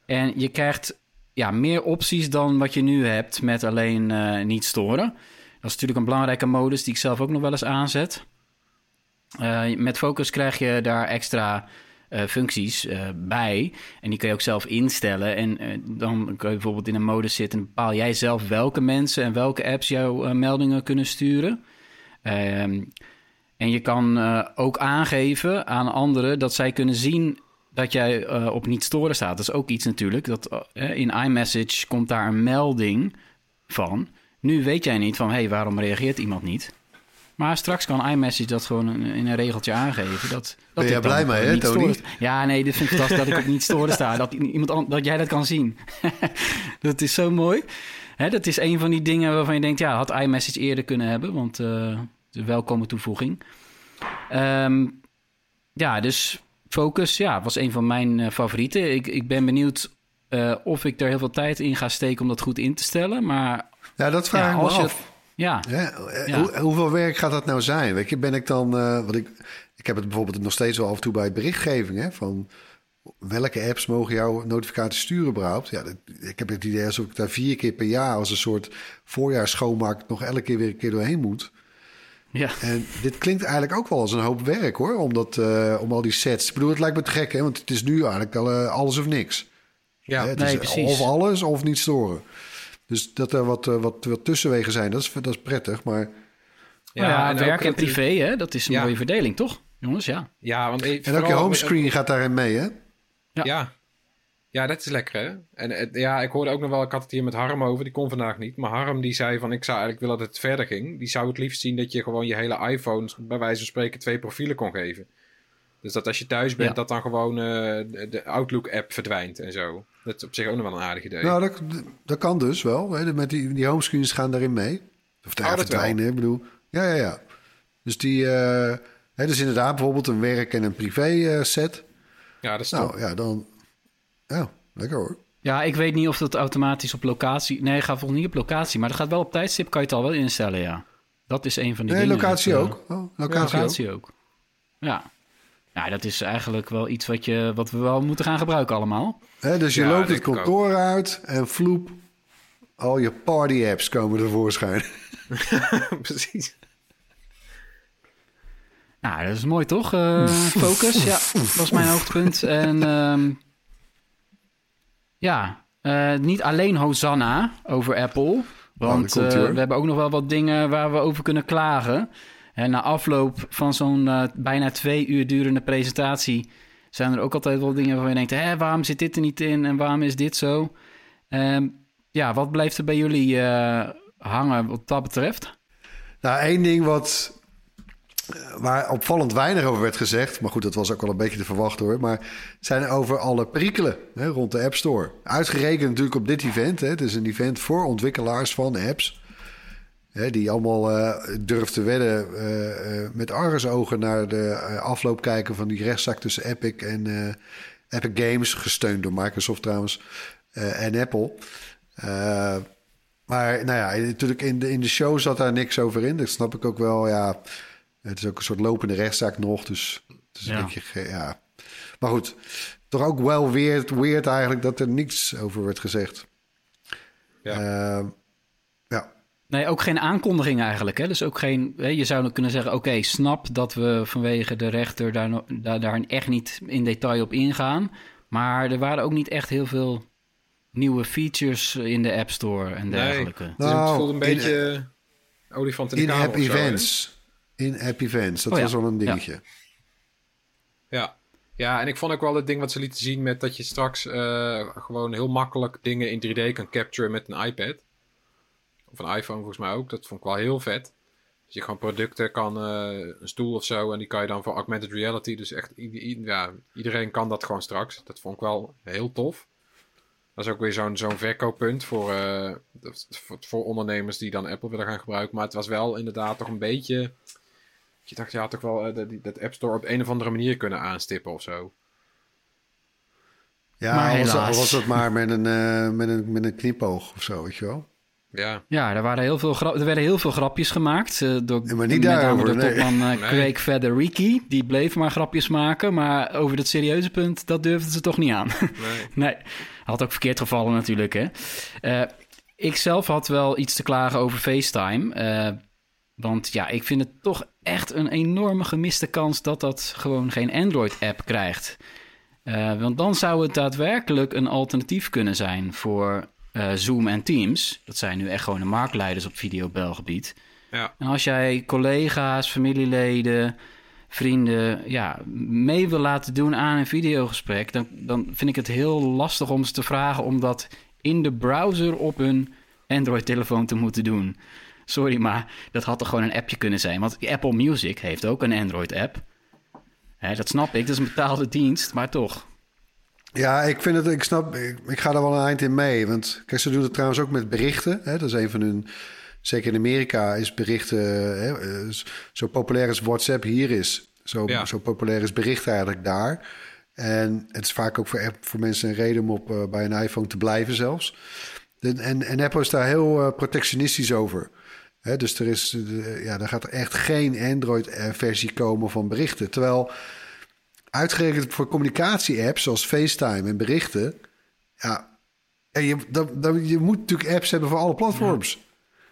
A: En je krijgt ja, meer opties dan wat je nu hebt met alleen uh, niet storen. Dat is natuurlijk een belangrijke modus die ik zelf ook nog wel eens aanzet. met focus krijg je daar extra functies bij. En die kun je ook zelf instellen. En dan kun je bijvoorbeeld in een modus zitten en bepaal jij zelf welke mensen en welke apps jouw meldingen kunnen sturen. Ehm, en je kan ook aangeven aan anderen dat zij kunnen zien dat jij uh, op niet storen staat. Dat is ook iets natuurlijk. Dat, uh, in iMessage komt daar een melding van. Nu weet jij niet van, hé, hey, waarom reageert iemand niet? Maar straks kan iMessage dat gewoon in, een regeltje aangeven. Dat, dat
C: ben jij blij mee, hè, Tony?
A: Ja, nee, dit vind ik fantastisch dat ik op niet storen sta. Dat, iemand, dat jij dat kan zien. dat is zo mooi. Hè, dat is een van die dingen waarvan je denkt... ja, had iMessage eerder kunnen hebben, want de welkome toevoeging. Um, ja, dus Focus ja, was een van mijn uh, favorieten. Ik, ik ben benieuwd uh, of ik er heel veel tijd in ga steken om dat goed in te stellen. Maar
C: ja, dat vraag ja, ik me af.
A: Ja.
C: ja, ja. Hoe, hoeveel werk gaat dat nou zijn? Weet je, ben ik dan... Uh, wat ik, ik heb het bijvoorbeeld nog steeds wel af en toe bij berichtgeving... Hè, van welke apps mogen jouw notificaties sturen überhaupt? Ja, dat, ik heb het idee alsof ik daar vier keer per jaar... als een soort voorjaarsschoonmaak nog elke keer weer een keer doorheen moet...
A: Ja.
C: En dit klinkt eigenlijk ook wel als een hoop werk hoor, om, dat, uh, om al die sets. Ik bedoel, het lijkt me te gek, hè? want het is nu eigenlijk al uh, alles of niks.
A: Ja,
C: het
A: nee,
C: is
A: precies.
C: Of alles of niet storen. Dus dat er wat, uh, wat, wat tussenwegen zijn, dat is, dat is prettig. Maar...
A: Ja, ja en werk en privé, hè? dat is een ja. mooie verdeling, toch? Jongens, ja.
B: Ja, want
C: en ook je homescreen gaat daarin mee, hè?
B: Ja. ja. Ja, dat is lekker hè. En ja, ik hoorde ook nog wel, ik had het hier met Harm over, die kon vandaag niet. Maar Harm die zei van, ik zou eigenlijk willen dat het verder ging. Die zou het liefst zien dat je gewoon je hele iPhone, bij wijze van spreken, twee profielen kon geven. Dus dat als je thuis bent, ja. dat dan gewoon uh, de Outlook-app verdwijnt en zo. Dat is op zich ook nog wel een aardig idee.
C: Nou, dat, dat kan dus wel. Hè. Met die, die homescreens gaan daarin mee. Of daar oh, verdwijnen, ik bedoel. Ja, ja, ja. Dus die, uh, hè, dus inderdaad bijvoorbeeld een werk- en een privé-set.
B: ja, dat is
C: Nou,
B: top.
C: ja, dan... Ja, lekker hoor.
A: Ja, ik weet niet of dat automatisch op locatie... Nee, gaat volgens niet op locatie. Maar dat gaat wel op tijdstip, kan je het al wel instellen, ja. Dat is een van de
C: nee,
A: dingen.
C: locatie
A: dat,
C: ook. Oh, locatie,
A: ja, locatie ook. ook. Ja. Ja, dat is eigenlijk wel iets wat, je, wat we wel moeten gaan gebruiken allemaal.
C: He, dus je ja, loopt het kantoor uit en vloep, al je party-apps komen tevoorschijn.
B: Precies.
A: Nou, dat is mooi toch? Uh, focus, ja, dat is mijn hoogtepunt. En um, ja, uh, niet alleen Hosanna over Apple. Want uh, we hebben ook nog wel wat dingen waar we over kunnen klagen. En na afloop van zo'n uh, bijna twee uur durende presentatie... zijn er ook altijd wel dingen waarvan je denkt... Hé, waarom zit dit er niet in en waarom is dit zo? Um, ja, wat blijft er bij jullie hangen wat dat betreft?
C: Nou, één ding wat waar opvallend weinig over werd gezegd. Maar goed, dat was ook wel een beetje te verwachten hoor. Maar zijn over alle perikelen hè, rond de App Store. Uitgerekend natuurlijk op dit event. Hè. Het is een event voor ontwikkelaars van apps. Hè, die allemaal uh, te wedden uh, uh, met argusogen naar de afloop kijken van die rechtszaak tussen Epic en Epic Games. Gesteund door Microsoft trouwens. en Apple. maar nou ja, natuurlijk in de, in de show zat daar niks over in. Dat snap ik ook wel. Ja, het is ook een soort lopende rechtszaak nog, dus een
A: Ja.
C: beetje... Ja. Maar goed, toch ook wel weird, weird eigenlijk dat er niks over werd gezegd.
B: Ja.
C: Ehm, ja.
A: Nee, ook geen aankondiging eigenlijk. Hè? Dus ook geen. Hè, je zou dan kunnen zeggen: oké, snap dat we vanwege de rechter daar, daar, daar echt niet in detail op ingaan. Maar er waren ook niet echt heel veel nieuwe features in de App Store en
B: Nee.
A: dergelijke.
B: Dus
C: Nou,
B: het voelde een
C: in-
B: beetje olifant in de
C: In-app
B: kamer of zo,
C: events. In-app events, dat
A: Oh ja,
C: was wel een dingetje.
B: Ja. ja, en ik vond ook wel het ding wat ze lieten zien met dat je straks eh, gewoon heel makkelijk dingen in 3D kan capturen met een iPad. Of een iPhone volgens mij ook. Dat vond ik wel heel vet. Dus je gewoon producten kan, eh, een stoel of zo, en die kan je dan voor augmented reality. Dus echt, ja, iedereen kan dat gewoon straks. Dat vond ik wel heel tof. Dat is ook weer zo'n zo'n verkooppunt voor, eh, voor, voor ondernemers die dan Apple willen gaan gebruiken. Maar het was wel inderdaad toch een beetje... Je dacht, je had toch wel eh, dat, dat App Store op een of andere manier kunnen aanstippen of zo.
C: Ja,
A: Maar
C: al was,
A: helaas.
C: al was het maar met een, eh, met, een, met een knipoog of zo, weet je wel.
B: Ja,
A: Ja, er, waren heel veel er werden heel veel grapjes gemaakt. eh, door,
C: Ja, maar niet daarover,
A: door
C: nee.
A: topman eh,
B: Nee.
A: Die bleef maar grapjes maken. Maar over dat serieuze punt, dat durfden ze toch niet aan.
B: nee.
A: Nee, had ook verkeerd gevallen natuurlijk. Hè. Eh, ik zelf had wel iets te klagen over FaceTime. Want ja, ik vind het toch echt een enorme gemiste kans dat dat gewoon geen Android-app krijgt. Eh, want dan zou het daadwerkelijk een alternatief kunnen zijn voor eh, Zoom en Teams. Dat zijn nu echt gewoon de marktleiders op videobelgebied.
B: Ja.
A: En als jij collega's, familieleden, vrienden ja, mee wil laten doen aan een videogesprek, dan, dan vind ik het heel lastig om ze te vragen om dat in de browser op hun Android-telefoon te moeten doen. Sorry, maar dat had toch gewoon een appje kunnen zijn? Want Apple Music heeft ook een Android-app. Hè, dat snap ik, dat is een betaalde dienst, maar toch.
C: Ja, ik vind het, ik snap, ik, ik ga er wel een eind in mee. Want kijk, ze doen het trouwens ook met berichten. Hè? Dat is een van hun, zeker in Amerika is berichten, hè, eh, zo populair als WhatsApp hier is. Zo,
B: Ja.
C: zo populair is berichten eigenlijk daar. En het is vaak ook voor, voor mensen een reden om op, eh, bij een iPhone te blijven zelfs. En, en Apple is daar heel eh, protectionistisch over. Hè, dus er, is, eh, ja, er gaat er echt geen Android-versie komen van berichten. Terwijl uitgerekend voor communicatie-apps zoals FaceTime en berichten. Ja, en je, dan, dan, je moet natuurlijk apps hebben voor alle platforms.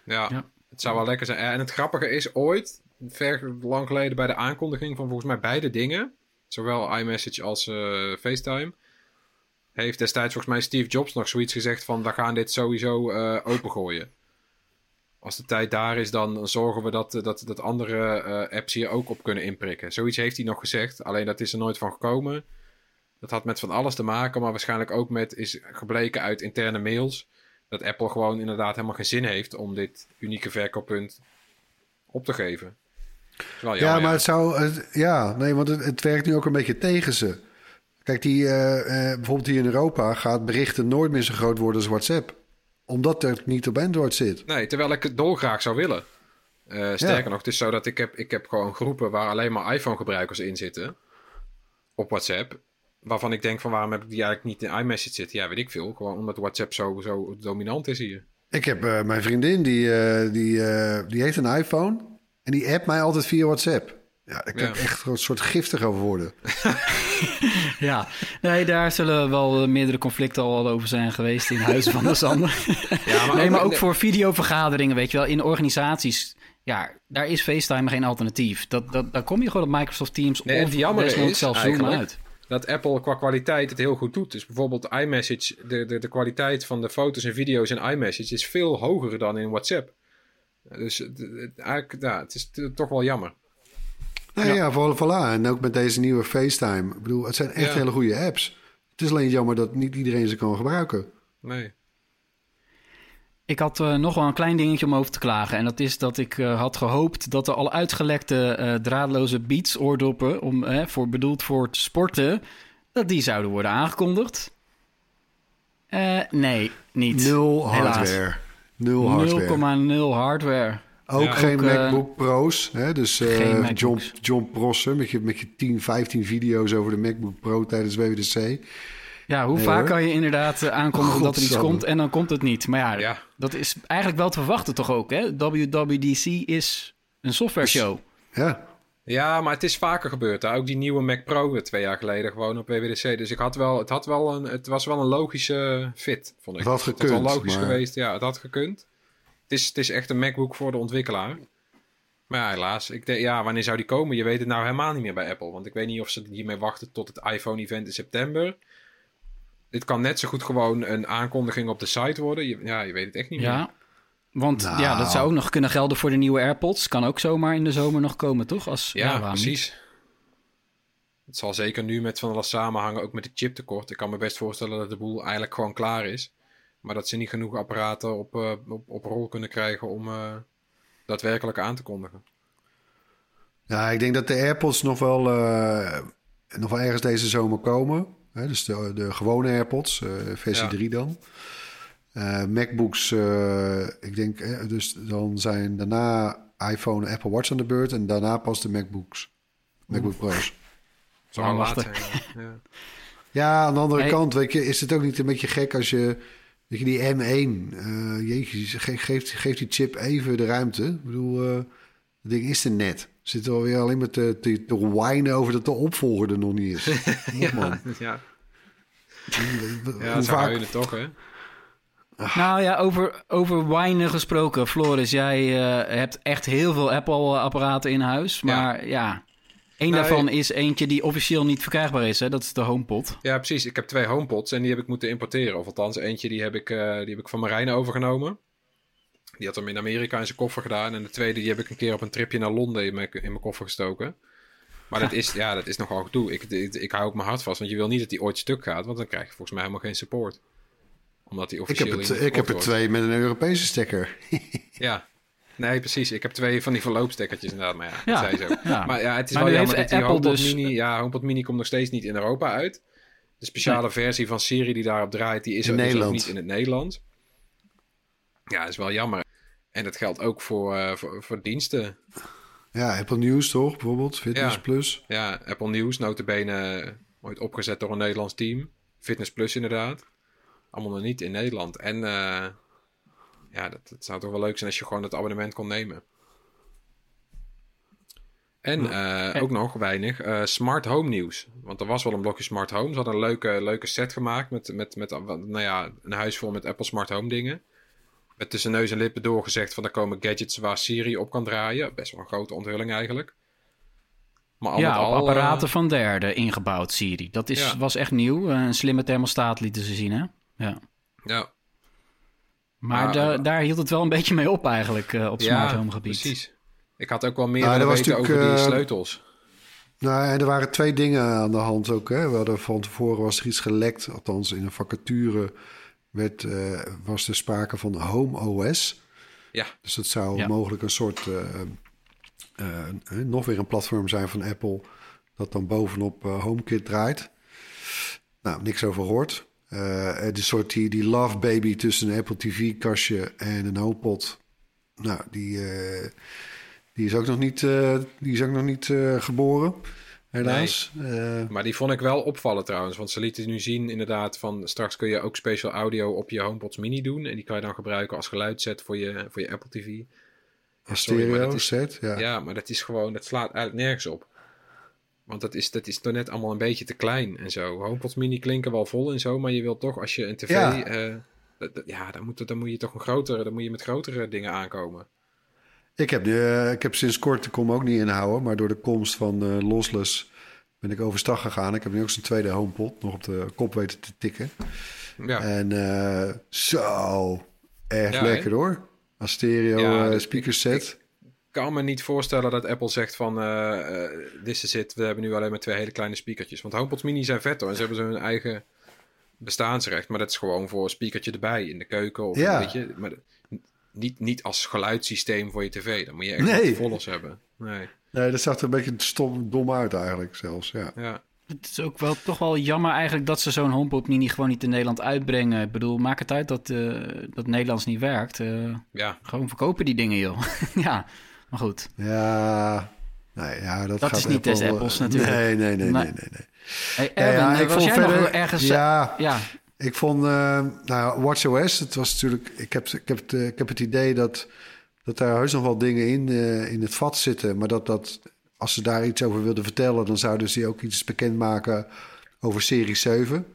B: Ja,
A: Ja.
B: het zou wel lekker zijn. En het grappige is ooit, ver lang geleden bij de aankondiging van volgens mij beide dingen, zowel iMessage als eh, FaceTime, heeft destijds volgens mij Steve Jobs nog zoiets gezegd van we gaan dit sowieso eh, opengooien. Als de tijd daar is, dan zorgen we dat, dat, dat andere eh, apps hier ook op kunnen inprikken. Zoiets heeft hij nog gezegd, alleen dat is er nooit van gekomen. Dat had met van alles te maken, maar waarschijnlijk ook met is gebleken uit interne mails dat Apple gewoon inderdaad helemaal geen zin heeft om dit unieke verkooppunt op te geven.
C: Ja, maar het zou. het- ja, nee, want het, het werkt nu ook een beetje tegen ze. Kijk, die, eh, eh, bijvoorbeeld hier in Europa gaat berichten nooit meer zo groot worden als WhatsApp. Omdat het niet op Android zit.
B: Nee, terwijl ik het dolgraag zou willen. Eh, sterker
C: Ja.
B: nog, het is zo dat ik heb, ik heb gewoon groepen waar alleen maar iPhone-gebruikers in zitten. Op WhatsApp. Waarvan ik denk van waarom heb ik die eigenlijk niet in iMessage zitten? Ja, weet ik veel. Gewoon omdat WhatsApp zo, zo dominant is hier.
C: Ik heb eh, mijn vriendin, die, eh, die, die heeft een iPhone. En die appt mij altijd via WhatsApp. Ja, daar kan
B: Ja.
C: ik echt een soort giftig over worden.
A: Ja, nee, daar zullen wel meerdere conflicten al over zijn geweest in huizen van de Sander.
B: Ja,
A: nee, maar ook voor videovergaderingen, weet je wel, in organisaties. Ja, daar is FaceTime geen alternatief. Dat, dat, daar kom je gewoon op Microsoft Teams
B: Nee, en
A: of desnoods zelfs Zoom uit.
B: dat Apple qua kwaliteit het heel goed doet. Dus bijvoorbeeld iMessage, de, de, de kwaliteit van de foto's en video's in iMessage is veel hoger dan in WhatsApp. Dus eigenlijk, ja, het is toch wel jammer.
C: Nee, ja, voilà, voilà. En ook met deze nieuwe FaceTime. Ik bedoel, het zijn echt
B: Ja.
C: hele goede apps. Het is alleen jammer dat niet iedereen ze kan gebruiken.
B: Nee.
A: Ik had eh, nog wel een klein dingetje om over te klagen. En dat is dat ik eh, had gehoopt dat er al uitgelekte eh, draadloze Beats oordoppen... Om, voor, bedoeld voor het sporten, dat die zouden worden aangekondigd. Eh, nee, niet.
C: Nul
A: Helaas.
C: hardware. Nul hardware.
A: 0,0 hardware.
C: Ook
B: Ja,
C: geen
A: ook, eh,
C: MacBook Pro's. Hè? Dus eh,
A: geen
C: John. John Prosser met je, met je 10, 15 video's over de MacBook Pro tijdens WWDC.
A: Ja, hoe
C: Nee,
A: vaak
C: hoor.
A: kan je inderdaad eh, aankondigen dat er iets komt en dan komt het niet. Maar ja,
B: Ja.
A: dat is eigenlijk wel te verwachten toch ook, hè? WWDC is een software show.
C: Ja,
B: Ja, maar het is vaker gebeurd. Hè? Ook die nieuwe Mac Pro twee jaar geleden gewoon op WWDC. Dus ik had wel, het, had wel een, het was wel een logische fit, vond ik.
C: Het had
B: was wel
C: gekund,
B: logisch
C: maar-
B: geweest. Ja, het had gekund. Het is, het is echt een MacBook voor de ontwikkelaar. Maar ja, helaas. Ik denk, ja, wanneer zou die komen? Je weet het nou helemaal niet meer bij Apple. Want ik weet niet of ze hiermee wachten tot het iPhone-event in september. Dit kan net zo goed gewoon een aankondiging op de site worden. Je, ja, je weet het echt niet meer.
A: Ja, want
C: Nou.
A: ja, dat zou ook nog kunnen gelden voor de nieuwe AirPods. Kan ook zomaar in de zomer nog komen, toch? Als,
B: Ja,
A: niet?
B: precies. Het zal zeker nu met van alles samenhangen, ook met de chiptekort. Ik kan me best voorstellen dat de boel eigenlijk gewoon klaar is. Maar dat ze niet genoeg apparaten op, eh, op, op rol kunnen krijgen om eh, daadwerkelijk aan te kondigen.
C: Ja, ik denk dat de AirPods nog wel, eh, nog wel ergens deze zomer komen. Hè, dus de, de gewone AirPods, eh, versie
B: Ja.
C: 3 dan. Eh, MacBooks, eh, ik denk, eh, dus dan zijn daarna iPhone en Apple Watch aan de beurt. En daarna pas de MacBooks. MacBook Pro's.
A: Wachten.
B: zijn. Ja.
C: Ja, aan de andere
A: Hey.
C: kant, weet je, is het ook niet een beetje gek als je, weet je die M1, eh jeetje, ge- geeft, geeft die chip even de ruimte. Ik bedoel, eh het ding is er net. Zit er alweer alleen maar te, te, te whinen over dat de opvolger er nog niet is. Op, man.
B: ja,
C: Hoe
B: ja ze
C: vaak-
B: huilen toch, hè?
A: Nou ja, over, over wine gesproken. Floris, jij eh, hebt echt heel veel Apple-apparaten in huis.
B: Ja.
A: Maar ja, één
B: Nou,
A: daarvan is eentje die officieel niet verkrijgbaar is. Hè? Dat is de HomePod.
B: Ja, precies. Ik heb twee HomePods en die heb ik moeten importeren. Of althans, eentje die heb ik, eh, die heb ik van Marijn overgenomen. Die had hem in Amerika in zijn koffer gedaan. En de tweede die heb ik een keer op een tripje naar Londen in mijn, in mijn koffer gestoken. Maar dat is, ja, dat is nogal gedoe. Ik, ik, ik hou ook mijn hart vast, want je wil niet dat die ooit stuk gaat. Want dan krijg je volgens mij helemaal geen support. Omdat die
C: Ik
B: officieel
C: heb, het, ik heb er twee met een Europese stekker.
B: Ja, nee, precies. Ik heb twee van die verloopstekkertjes inderdaad. Maar ja,
A: Ja.
B: dat zei zo.
A: Ja.
B: Maar ja, het is
A: Maar
B: wel jammer dat die
A: Apple
B: HomePod
A: dus-
B: Mini... Ja, HomePod Mini komt nog steeds niet in Europa uit. De speciale versie van Siri die daarop draait, die is
C: In
B: er ook niet in het Nederlands. Ja, dat is wel jammer. En dat geldt ook voor, eh, voor, voor diensten.
C: Ja, Apple News toch, bijvoorbeeld. Fitness
B: Ja.
C: Plus.
B: Ja, Apple News, notabene ooit opgezet door een Nederlands team. Fitness Plus inderdaad. Allemaal nog niet in Nederland. En eh, ja, dat, dat zou toch wel leuk zijn als je gewoon het abonnement kon nemen. En eh, ook nog weinig eh, smart home nieuws. Want er was wel een blokje smart home. Ze hadden een leuke, leuke set gemaakt met, met, met nou ja, een huis vol met Apple smart home dingen. Met tussen neus en lippen doorgezegd van er komen gadgets waar Siri op kan draaien. Best wel een grote onthulling eigenlijk. Maar al
A: Ja, op
B: al, eh,
A: apparaten van derde ingebouwd Siri. Dat is,
B: Ja.
A: was echt nieuw. Een slimme thermostaat lieten ze zien, hè? Ja.
B: ja,
A: Maar
B: Maar-
A: da- daar hield het wel een beetje mee op eigenlijk eh, op smart home gebied.
B: precies. Ik had ook wel meer
C: Nou, er
B: weten over
C: natuurlijk,
B: die
C: eh,
B: sleutels.
C: Nou, en er waren twee dingen aan de hand ook. Hè. We hadden van tevoren was er iets gelekt. Althans, in een vacature werd, eh, was er sprake van Home OS.
B: Ja.
C: Dus dat zou
A: Ja.
C: mogelijk een soort... eh, eh, eh, nog weer een platform zijn van Apple... dat dan bovenop HomeKit draait. Nou, niks over gehoord. Eh, een soort die, die love baby tussen een Apple TV-kastje en een HomePod. Nou, die, eh, die is ook nog niet, eh, die is ook nog niet geboren, helaas.
B: Maar die vond ik wel opvallen trouwens. Want ze lieten nu zien inderdaad van... straks kun je ook special audio op je HomePods Mini doen. En die kan je dan gebruiken als geluidset voor je, voor je Apple TV.
C: als stereo set, ja.
B: Ja. maar dat is gewoon... Dat slaat eigenlijk nergens op. Want dat is, dat is toch net allemaal een beetje te klein en zo. HomePods Mini klinken wel vol en zo. Maar je wilt toch als je een tv...
C: Ja.
B: eh, ja, dan moet, dan moet je toch een grotere... Dan moet je met grotere dingen aankomen.
C: Ik, heb nu, eh, ik heb sinds kort, kon me ook niet inhouden... maar door de komst van eh, Lossless ben ik overstag gegaan. Ik heb nu ook zijn tweede HomePod nog op de kop weten te tikken.
B: Ja.
C: En zo, echt
B: Ja,
C: lekker hoor. Als stereo
B: Ja,
C: speaker set.
B: Ik kan me niet voorstellen dat Apple zegt van... eh eh, this is it, we hebben nu alleen maar twee hele kleine speakertjes. Want HomePods Mini zijn vet hoor. En ze hebben zo hun eigen bestaansrecht. Maar dat is gewoon voor een speakertje erbij in de keuken. Of
C: Ja.
B: weet je, maar niet, niet als geluidssysteem voor je tv. Dan moet je echt
C: Nee.
B: volles hebben. Nee,
C: Nee, dat zag er een beetje stom, dom uit eigenlijk zelfs, ja.
B: ja.
A: Het is ook wel toch wel jammer eigenlijk dat ze zo'n HomePod Mini gewoon niet in Nederland uitbrengen. Ik bedoel, maak het uit dat, eh, dat Nederlands niet werkt. Eh,
B: ja.
A: gewoon verkopen die dingen, joh. ja, maar goed.
C: Ja, nee, ja dat,
A: Dat
C: gaat
A: is niet des Apples natuurlijk.
C: Nee, nee, nee,
A: Maar-
C: nee, nee. nee.
A: Hey,
C: Ja,
A: Erwin,
C: ja,
A: eh,
C: ik
A: was
C: vond
A: jij
C: verder,
A: nog ergens...
C: ja,
A: ja,
C: ik vond, eh nou, WatchOS, het was natuurlijk, ik heb, ik heb, het, eh, ik heb het idee dat, dat daar heus nog wel dingen in, eh, in het vat zitten, maar dat, dat als ze daar iets over wilden vertellen, dan zouden ze ook iets bekendmaken over Serie 7.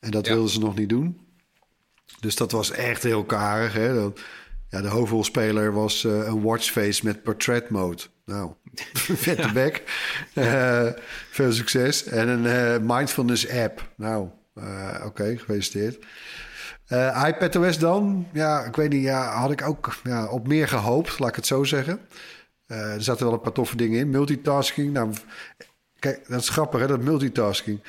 C: En dat
B: Ja.
C: wilden ze nog niet doen. Dus dat was echt heel karig. Hè? Dat, Ja, de hoofdrolspeler was eh, een watchface met portrait mode. Nou, vette bek. Eh, veel succes. En een eh, mindfulness app. Nou, oké, gefeliciteerd. Eh iPadOS dan? Ja, ik weet niet. Ja, had ik ook ja, op meer gehoopt, laat ik het zo zeggen. Er zaten wel een paar toffe dingen in. Multitasking. Nou, kijk, dat is grappig, hè, dat multitasking.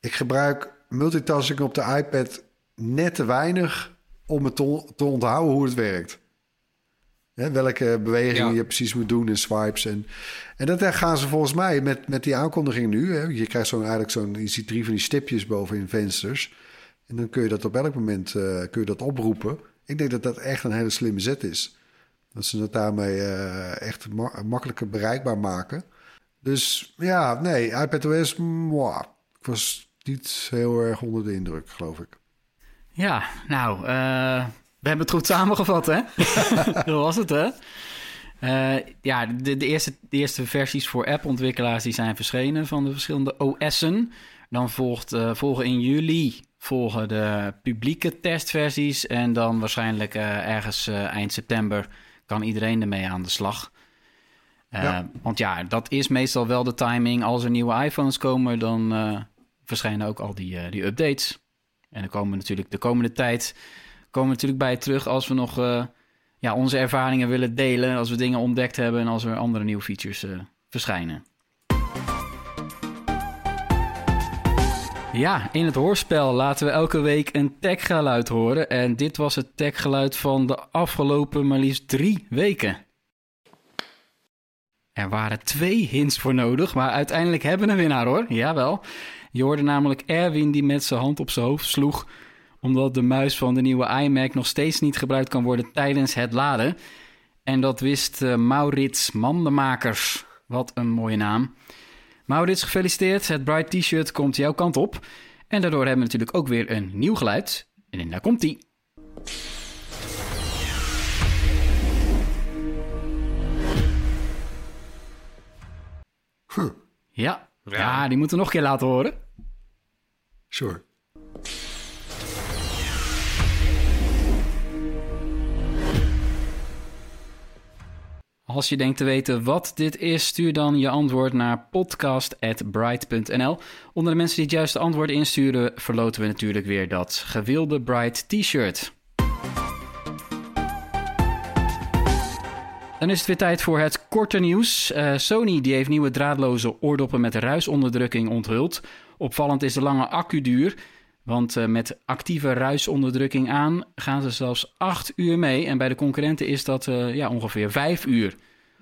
C: Ik gebruik multitasking op de iPad net te weinig om het te, onthouden hoe het werkt. Hè, welke bewegingen
B: Ja.
C: je precies moet doen en swipes. En, en dat gaan ze volgens mij met, met die aankondiging nu. Hè. Je krijgt zo'n, eigenlijk zo'n, je ziet drie van die stipjes boven in vensters. En dan kun je dat op elk moment eh, kun je dat oproepen. Ik denk dat dat echt een hele slimme zet is. Dat ze het daarmee eh, echt ma- makkelijker bereikbaar maken. Dus ja, nee, iPadOS, mwah, ik was niet heel erg onder de indruk, geloof ik.
A: Ja, nou, eh, we hebben het goed samengevat, hè? Dat was het, hè? Eh, ja, de, de, eerste, de eerste versies voor app-ontwikkelaars die zijn verschenen van de verschillende OS'en. Dan volgt, eh, volgen in juli volgen de publieke testversies. En dan waarschijnlijk ergens eind september kan iedereen ermee aan de slag.
C: Ja.
A: Want ja, dat is meestal wel de timing. Als er nieuwe iPhones komen, dan verschijnen ook al die, die updates. En dan komen we natuurlijk de komende tijd komen we natuurlijk bij terug als we nog eh, ja, onze ervaringen willen delen. Als we dingen ontdekt hebben en als er andere nieuwe features eh, verschijnen. Ja, in het hoorspel laten we elke week een techgeluid horen. En dit was het techgeluid van de afgelopen maar liefst drie weken. Er waren twee hints voor nodig, maar uiteindelijk hebben we een winnaar hoor. Jawel. Je hoorde namelijk Erwin die met zijn hand op zijn hoofd sloeg omdat de muis van de nieuwe iMac nog steeds niet gebruikt kan worden tijdens het laden. En dat wist eh, Maurits Mandenmakers. Wat een mooie naam. Maurits, gefeliciteerd. Het Bright T-shirt komt jouw kant op. En daardoor hebben we natuurlijk ook weer een nieuw geluid. En daar komt die.
C: Huh,
A: Ja.
B: Ja.
A: ja, die moeten we nog een keer laten horen.
C: Sure.
A: Als je denkt te weten wat dit is, stuur dan je antwoord naar podcast.bright.nl. Onder de mensen die het juiste antwoord insturen, verloten we natuurlijk weer dat gewilde Bright T-shirt. Dan is het weer tijd voor het korte nieuws. Eh, Sony die heeft nieuwe draadloze oordoppen met ruisonderdrukking onthuld. Opvallend is de lange accuduur. Want eh, met actieve ruisonderdrukking aan gaan ze zelfs 8 uur mee. En bij de concurrenten is dat eh, ja, ongeveer 5 uur.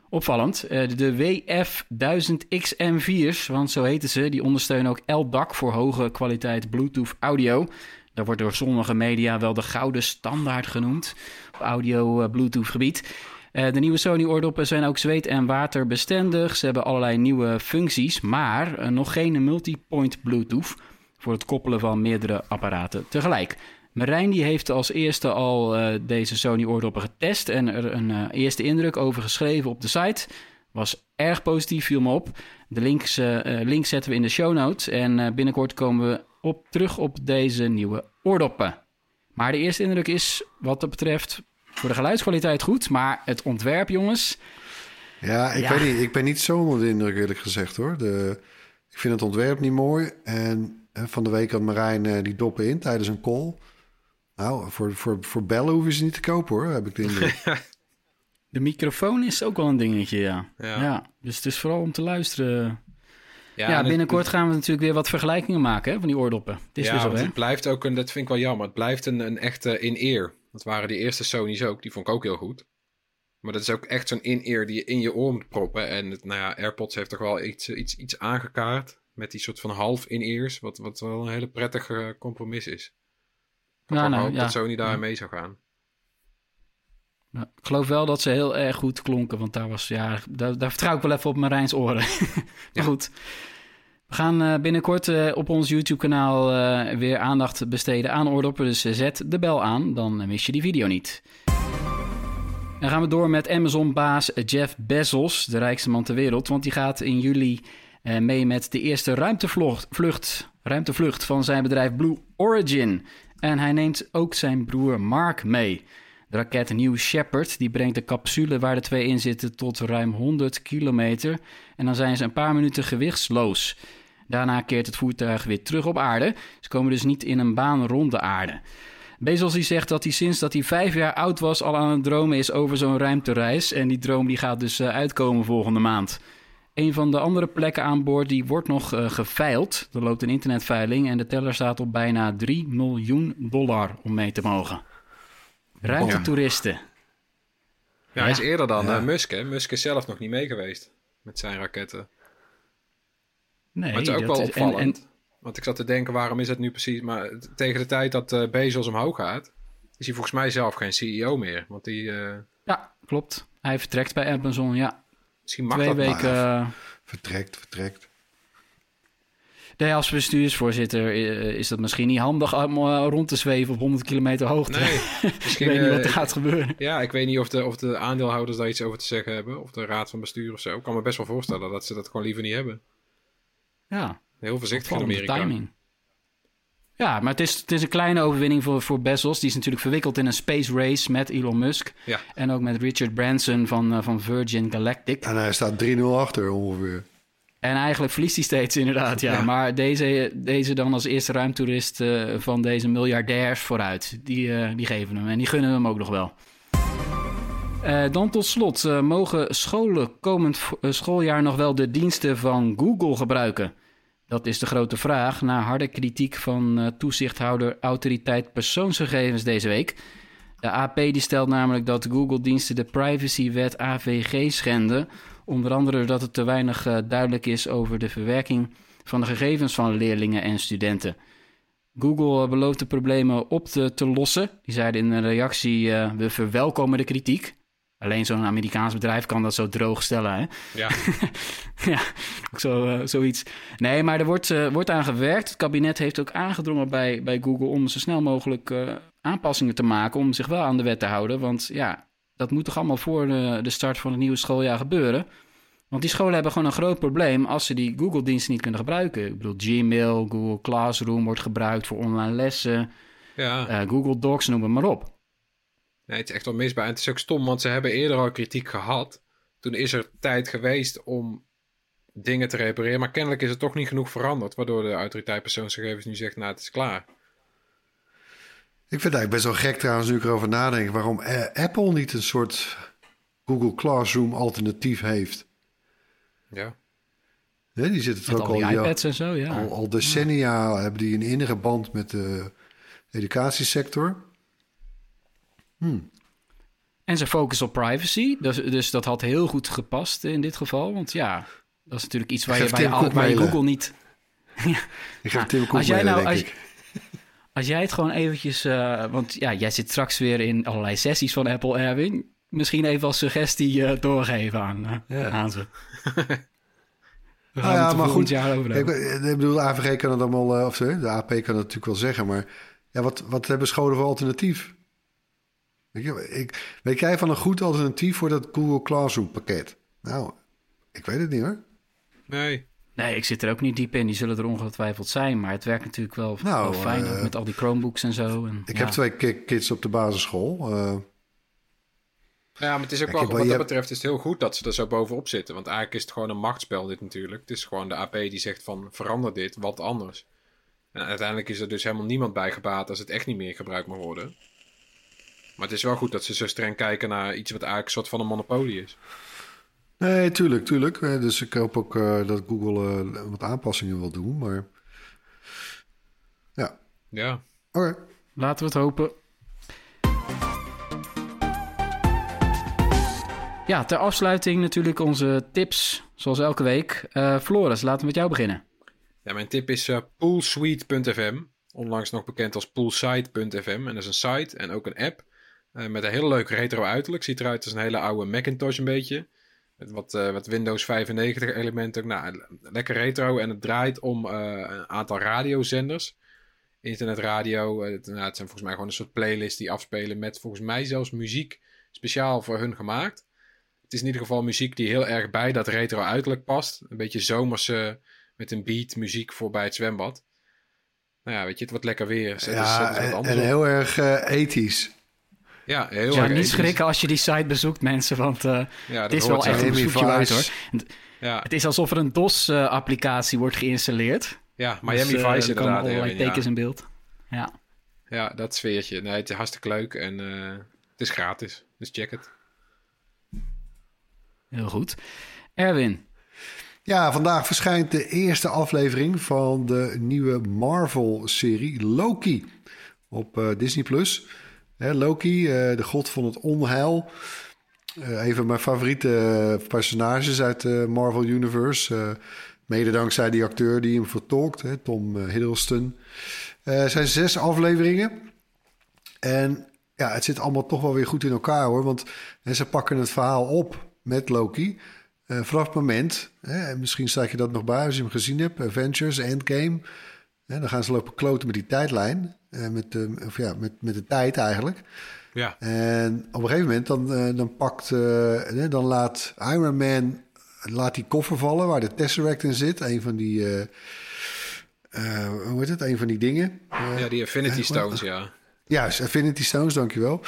A: Opvallend. eh, de WF1000XM4's, want zo heten ze, die ondersteunen ook LDAC voor hoge kwaliteit Bluetooth audio. Dat wordt door sommige media wel de gouden standaard genoemd op audio-Bluetooth gebied. Eh, de nieuwe Sony oordoppen zijn ook zweet- en waterbestendig. Ze hebben allerlei nieuwe functies, maar eh, nog geen multipoint Bluetooth voor het koppelen van meerdere apparaten tegelijk. Marijn die heeft als eerste al eh, deze Sony oordoppen getest en er een eerste indruk over geschreven op de site. Was erg positief, viel me op. De links, link zetten we in de show notes en binnenkort komen we op, terug op deze nieuwe oordoppen. Maar de eerste indruk is wat dat betreft voor de geluidskwaliteit goed, maar het ontwerp jongens...
C: Ja, ik
A: Ja.
C: weet niet. Ik ben niet zo onder de indruk, eerlijk gezegd hoor. De, ik vind het ontwerp niet mooi. En hè, van de week had Marijn eh, die doppen in tijdens een call. Nou, voor, voor, voor bellen hoeven ze niet te kopen hoor, heb ik de indruk.
A: De microfoon is ook wel een dingetje, ja.
B: Ja.
A: ja. dus het is vooral om te luisteren. Ja,
B: en het-
A: binnenkort gaan we natuurlijk weer wat vergelijkingen maken hè, van die oordoppen. Het is
B: ja,
A: weer zo,
B: want
A: hè?
B: het blijft ook een, dat vind ik wel jammer. Het blijft een, een echte in-ear. Dat waren die eerste Sony's ook. Die vond ik ook heel goed. Maar dat is ook echt zo'n in-ear die je in je oor moet proppen. En het, nou ja, AirPods heeft toch wel iets, iets, iets aangekaart. Met die soort van half in-ears. Wat, wat wel een hele prettige compromis is. Ik
A: Ja, nou,
B: gehoopt
A: ja.
B: dat Sony daar
A: Ja.
B: mee zou gaan.
A: Ja, ik geloof wel dat ze heel erg goed klonken, want daar was, ja, daar, daar vertrouw ik wel even op Marijns oren. maar goed. We gaan eh, binnenkort eh, op ons YouTube-kanaal eh, weer aandacht besteden aan oordoppen. Dus zet de bel aan, dan mis je die video niet. Dan gaan we door met Amazon-baas Jeff Bezos, de rijkste man ter wereld. Want die gaat in juli mee met de eerste ruimtevlucht, vlucht, ruimtevlucht van zijn bedrijf Blue Origin. En hij neemt ook zijn broer Mark mee. De raket New Shepard die brengt de capsule waar de twee in zitten tot ruim 100 kilometer. En dan zijn ze een paar minuten gewichtsloos. Daarna keert het voertuig weer terug op aarde. Ze komen dus niet in een baan rond de aarde. Bezos die zegt dat hij sinds dat hij vijf jaar oud was al aan het dromen is over zo'n ruimtereis. En die droom die gaat dus uh, uitkomen volgende maand. Een van de andere plekken aan boord die wordt nog uh, geveild. Er loopt een internetveiling en de teller staat op bijna 3 miljoen dollar om mee te mogen. Ruimtetoeristen.
B: Ja, ja, hij is eerder dan ja. uh, Musk. Hè? Musk is zelf nog niet mee geweest met zijn raketten. Nee, maar het is ook wel opvallend. En, en... Want ik zat te denken, waarom is het nu precies... Maar tegen de tijd dat uh, Bezos omhoog gaat... is hij volgens mij zelf geen CEO meer. Want die... Uh...
A: Ja, klopt. Hij vertrekt bij Amazon, ja.
B: Misschien mag
A: Twee
B: dat
A: weken...
C: Maar, vertrekt, vertrekt.
A: Nee, als bestuursvoorzitter is dat misschien niet handig om rond te zweven op 100 kilometer hoogte.
B: Nee,
A: misschien, ik weet niet wat er gaat gebeuren.
B: Ja, ik weet niet of de, of de aandeelhouders daar iets over te zeggen hebben. Of de raad van bestuur of zo. Ik kan me best wel voorstellen dat ze dat gewoon liever niet hebben.
A: Ja.
B: Heel voorzichtig in Amerika.
A: timing. Ja, maar het is, het is een kleine overwinning voor, voor Bezos. Die is natuurlijk verwikkeld in een space race met Elon Musk.
B: Ja.
A: En ook met Richard Branson van, uh, van Virgin Galactic.
C: En hij staat 3-0 achter ongeveer.
A: En eigenlijk verliest hij steeds inderdaad, ja. ja. Maar deze, deze dan als eerste ruimtoerist uh, van deze miljardairs vooruit. Die, uh, die geven hem en die gunnen hem ook nog wel. Uh, dan tot slot, uh, mogen scholen komend schooljaar nog wel de diensten van Google gebruiken? Dat is de grote vraag na harde kritiek van uh, toezichthouder Autoriteit Persoonsgegevens deze week. De AP die stelt namelijk dat Google-diensten de privacywet AVG schenden. Onder andere doordat het te weinig duidelijk is over de verwerking van de gegevens van leerlingen en studenten. Google belooft de problemen op te, te lossen. Die zeiden in een reactie: We verwelkomen de kritiek. Alleen zo'n Amerikaans bedrijf kan dat zo droog stellen. Hè?
B: Ja.
A: ja, zo, uh, zoiets. Nee, maar er wordt, uh, wordt aan gewerkt. Het kabinet heeft ook aangedrongen bij, bij Google om zo snel mogelijk uh, aanpassingen te maken. Om zich wel aan de wet te houden. Want ja, dat moet toch allemaal voor de, de start van het nieuwe schooljaar gebeuren. Want die scholen hebben gewoon een groot probleem als ze die Google-diensten niet kunnen gebruiken. Ik bedoel, Gmail, Google Classroom wordt gebruikt voor online lessen.
B: Ja.
A: Google Docs, noem het maar op.
B: Nee, het is echt wel misbaar. En het is ook stom, want ze hebben eerder al kritiek gehad. Toen is er tijd geweest om dingen te repareren. Maar kennelijk is er toch niet genoeg veranderd. Waardoor de autoriteit persoonsgegevens nu zegt, nou, het is klaar.
C: Ik vind het eigenlijk best wel gek trouwens, nu ik erover nadenk... waarom Apple niet een soort Google Classroom alternatief heeft.
B: Ja.
C: Nee, die zitten
A: met
C: ook
A: al,
C: al,
A: iPads en zo, ja.
C: al, al decennia ja. hebben die een innige band met de educatiesector.
A: Hmm. En ze focussen op privacy. Dus, dus dat had heel goed gepast in dit geval. Want ja, dat is natuurlijk iets waar je, waar je Google niet...
C: ik ga Tim Cook
A: als jij nou, als,
C: ik.
A: als jij het gewoon eventjes... Uh, want ja, jij zit straks weer in allerlei sessies van Apple, Erwin. Misschien even als suggestie uh, doorgeven aan, uh, ja. aan ze. We gaan
C: nou ja, maar goed.
A: Jaar over
C: ik, ik bedoel, AVG kan het allemaal... of de AP kan het natuurlijk wel zeggen, maar... Ja, wat, wat hebben scholen voor alternatief? Ik, ik, weet jij van een goed alternatief voor dat Google Classroom pakket? Nou, ik weet het niet hoor.
B: Nee.
A: Nee, ik zit er ook niet diep in. Die zullen er ongetwijfeld zijn. Maar het werkt natuurlijk wel,
C: nou,
A: wel fijn uh, met al die Chromebooks en zo. En,
C: ik
A: ja.
C: heb twee kids op de basisschool. Uh,
B: ja, maar het is ook wel, wat dat betreft is het heel goed dat ze er zo bovenop zitten. Want eigenlijk is het gewoon een machtsspel dit natuurlijk. Het is gewoon de AP die zegt van verander dit, wat anders. En uiteindelijk is er dus helemaal niemand bij gebaat als het echt niet meer gebruikt mag worden. Maar het is wel goed dat ze zo streng kijken naar iets wat eigenlijk een soort van een monopolie is.
C: Nee, tuurlijk, tuurlijk. Dus ik hoop ook uh, dat Google uh, wat aanpassingen wil doen, maar... Ja.
B: Ja.
C: Oké. Okay.
A: Laten we het hopen. Ja, ter afsluiting natuurlijk onze tips, zoals elke week. Uh, Floris, laten we met jou beginnen.
B: Ja, mijn tip is uh, poolsuite.fm. Onlangs nog bekend als poolsite.fm. En dat is een site en ook een app. Uh, met een heel leuk retro uiterlijk. Ziet eruit als een hele oude Macintosh een beetje. Met wat, uh, wat Windows 95 elementen. Nou, lekker retro. En het draait om uh, een aantal radiozenders. Internetradio. Het, nou, het zijn volgens mij gewoon een soort playlist die afspelen met volgens mij zelfs muziek speciaal voor hun gemaakt. Het is in ieder geval muziek die heel erg bij dat retro uiterlijk past. Een beetje zomerse met een beat muziek voor bij het zwembad. Nou ja, weet je, het wordt lekker weer. Zet
C: ja,
B: dus,
C: en, en heel erg uh, ethisch.
B: Ja, heel
A: ja,
B: erg
A: niet schrikken als je die site bezoekt, mensen. Want eh,
B: Ja,
A: het is wel echt een
C: Miami
A: zoekje uit, hoor.
B: Ja,
A: Het is alsof er een DOS-applicatie wordt geïnstalleerd.
B: ja Miami
A: Dus, eh,
B: Vice
A: er komen
B: inderdaad.
A: allerlei
B: ja.
A: tekens in beeld. Ja.
B: Ja, dat sfeertje. Nee, het is hartstikke leuk en eh, het is gratis. Dus check het.
A: Heel goed. Erwin,
C: Ja, vandaag verschijnt de eerste aflevering van de nieuwe Marvel-serie Loki op eh, Disney+. Plus. Loki, eh, de god van het onheil. Eh, een van mijn favoriete eh, personages uit de Marvel Universe. Mede dankzij die acteur die hem vertolkt, hè, Tom Hiddleston. Er zijn zes afleveringen. En ja, het zit allemaal toch wel weer goed in elkaar hoor. Want hè, ze pakken het verhaal op met Loki. Eh, vanaf het moment, hè, en misschien staat je dat nog bij als je hem gezien hebt, Avengers, Endgame. Hè, dan gaan ze lopen kloten met die tijdlijn. eh, met, de, of ja, met, met de tijd eigenlijk.
B: Ja,
C: En op een gegeven moment dan, eh, dan pakt, eh, dan laat Iron Man laat die koffer vallen waar de Tesseract in zit. Een van die, hoe heet het? Een van die dingen.
B: Ja die Infinity
C: eh,
B: Stones, ja.
C: Juist, Infinity Stones, dankjewel.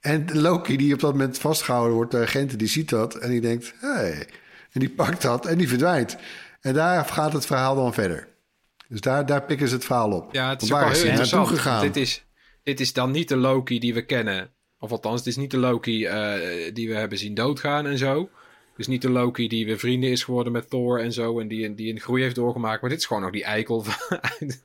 C: En Loki, die op dat moment vastgehouden wordt, de agent, die ziet dat en die denkt, hé. Hey. En die pakt dat en die verdwijnt. En daar gaat het verhaal dan verder. Dus daar, daar pikken ze het verhaal op.
B: Ja, het is
C: Want
B: ook
C: waar
B: heel interessant.
C: gegaan?
B: Dit is, dit is dan niet de Loki die we kennen. Of althans, het is niet de Loki eh, die we hebben zien doodgaan en zo. Het is niet de Loki die weer vrienden is geworden met Thor en zo. En die, die een groei heeft doorgemaakt. Maar dit is gewoon nog die eikel van- uit,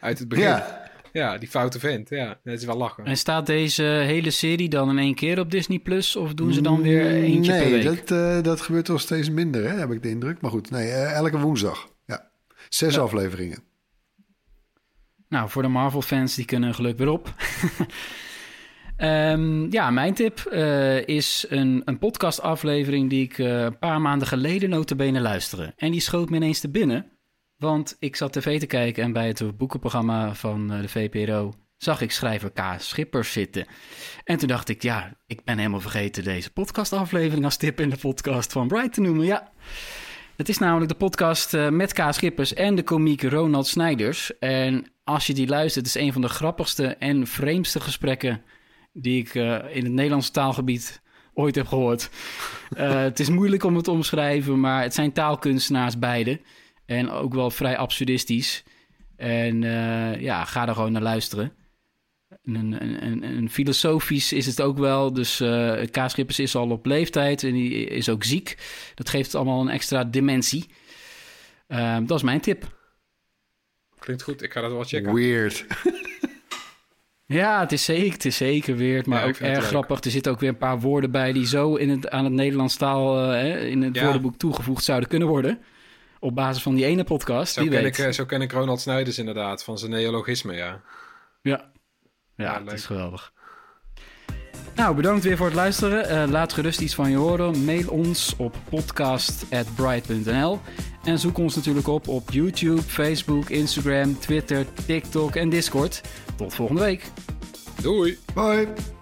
B: uit het begin. Ja.
C: Ja,
B: die foute vent. Ja, dat is wel lachen.
A: en staat deze hele serie dan in één keer op Disney Plus? Of doen ze dan weer eentje
C: nee,
A: per week?
C: dat, eh, dat gebeurt wel steeds minder, hè, heb ik de indruk. Maar goed, nee, eh, elke woensdag. Zes
A: Ja.
C: afleveringen.
A: Nou, voor de Marvel-fans, die kunnen geluk weer op. Ehm, ja, mijn tip eh, is een, een podcastaflevering die ik eh, een paar maanden geleden notabene luisterde. En die schoot me ineens te binnen, want ik zat tv te kijken en bij het boekenprogramma van eh, de VPRO zag ik schrijver K. Schippers zitten. En toen dacht ik, ja, ik ben helemaal vergeten deze podcastaflevering als tip in de podcast van Bright te noemen. Ja, het is namelijk de podcast eh, met K. Schippers en de komiek Ronald Snijders. En als je die luistert, het is een van de grappigste en vreemdste gesprekken die ik eh, in het Nederlandse taalgebied ooit heb gehoord. Eh, het is moeilijk om het te omschrijven, maar het zijn taalkunstenaars beide. En ook wel vrij absurdistisch. En ja, ga er gewoon naar luisteren. Een, een, een, een filosofisch is het ook wel. Dus eh K. Schippers is al op leeftijd en die is ook ziek. Dat geeft allemaal een extra dimensie. Eh, dat is mijn tip.
B: Klinkt goed, ik ga dat wel checken.
C: Weird.
A: Ja, het is zeker, het is zeker weird, maar
B: Ja,
A: ook erg grappig. Er zitten ook weer een paar woorden bij die zo in het, aan het Nederlands taal eh, hè, in het
B: Ja.
A: woordenboek toegevoegd zouden kunnen worden. Op basis van die ene podcast,
B: Zo
A: wie
B: ken,
A: weet.
B: ik, eh, zo ken ik Ronald Snijders inderdaad, van zijn neologisme, ja.
A: Ja, ja,
B: Ja,
A: het
B: leuk.
A: is geweldig. Nou, bedankt weer voor het luisteren. Eh, laat gerust iets van je horen. Mail ons op podcast.bright.nl. En zoek ons natuurlijk op op YouTube, Facebook, Instagram, Twitter, TikTok en Discord. Tot volgende week.
B: Doei!
C: Bye.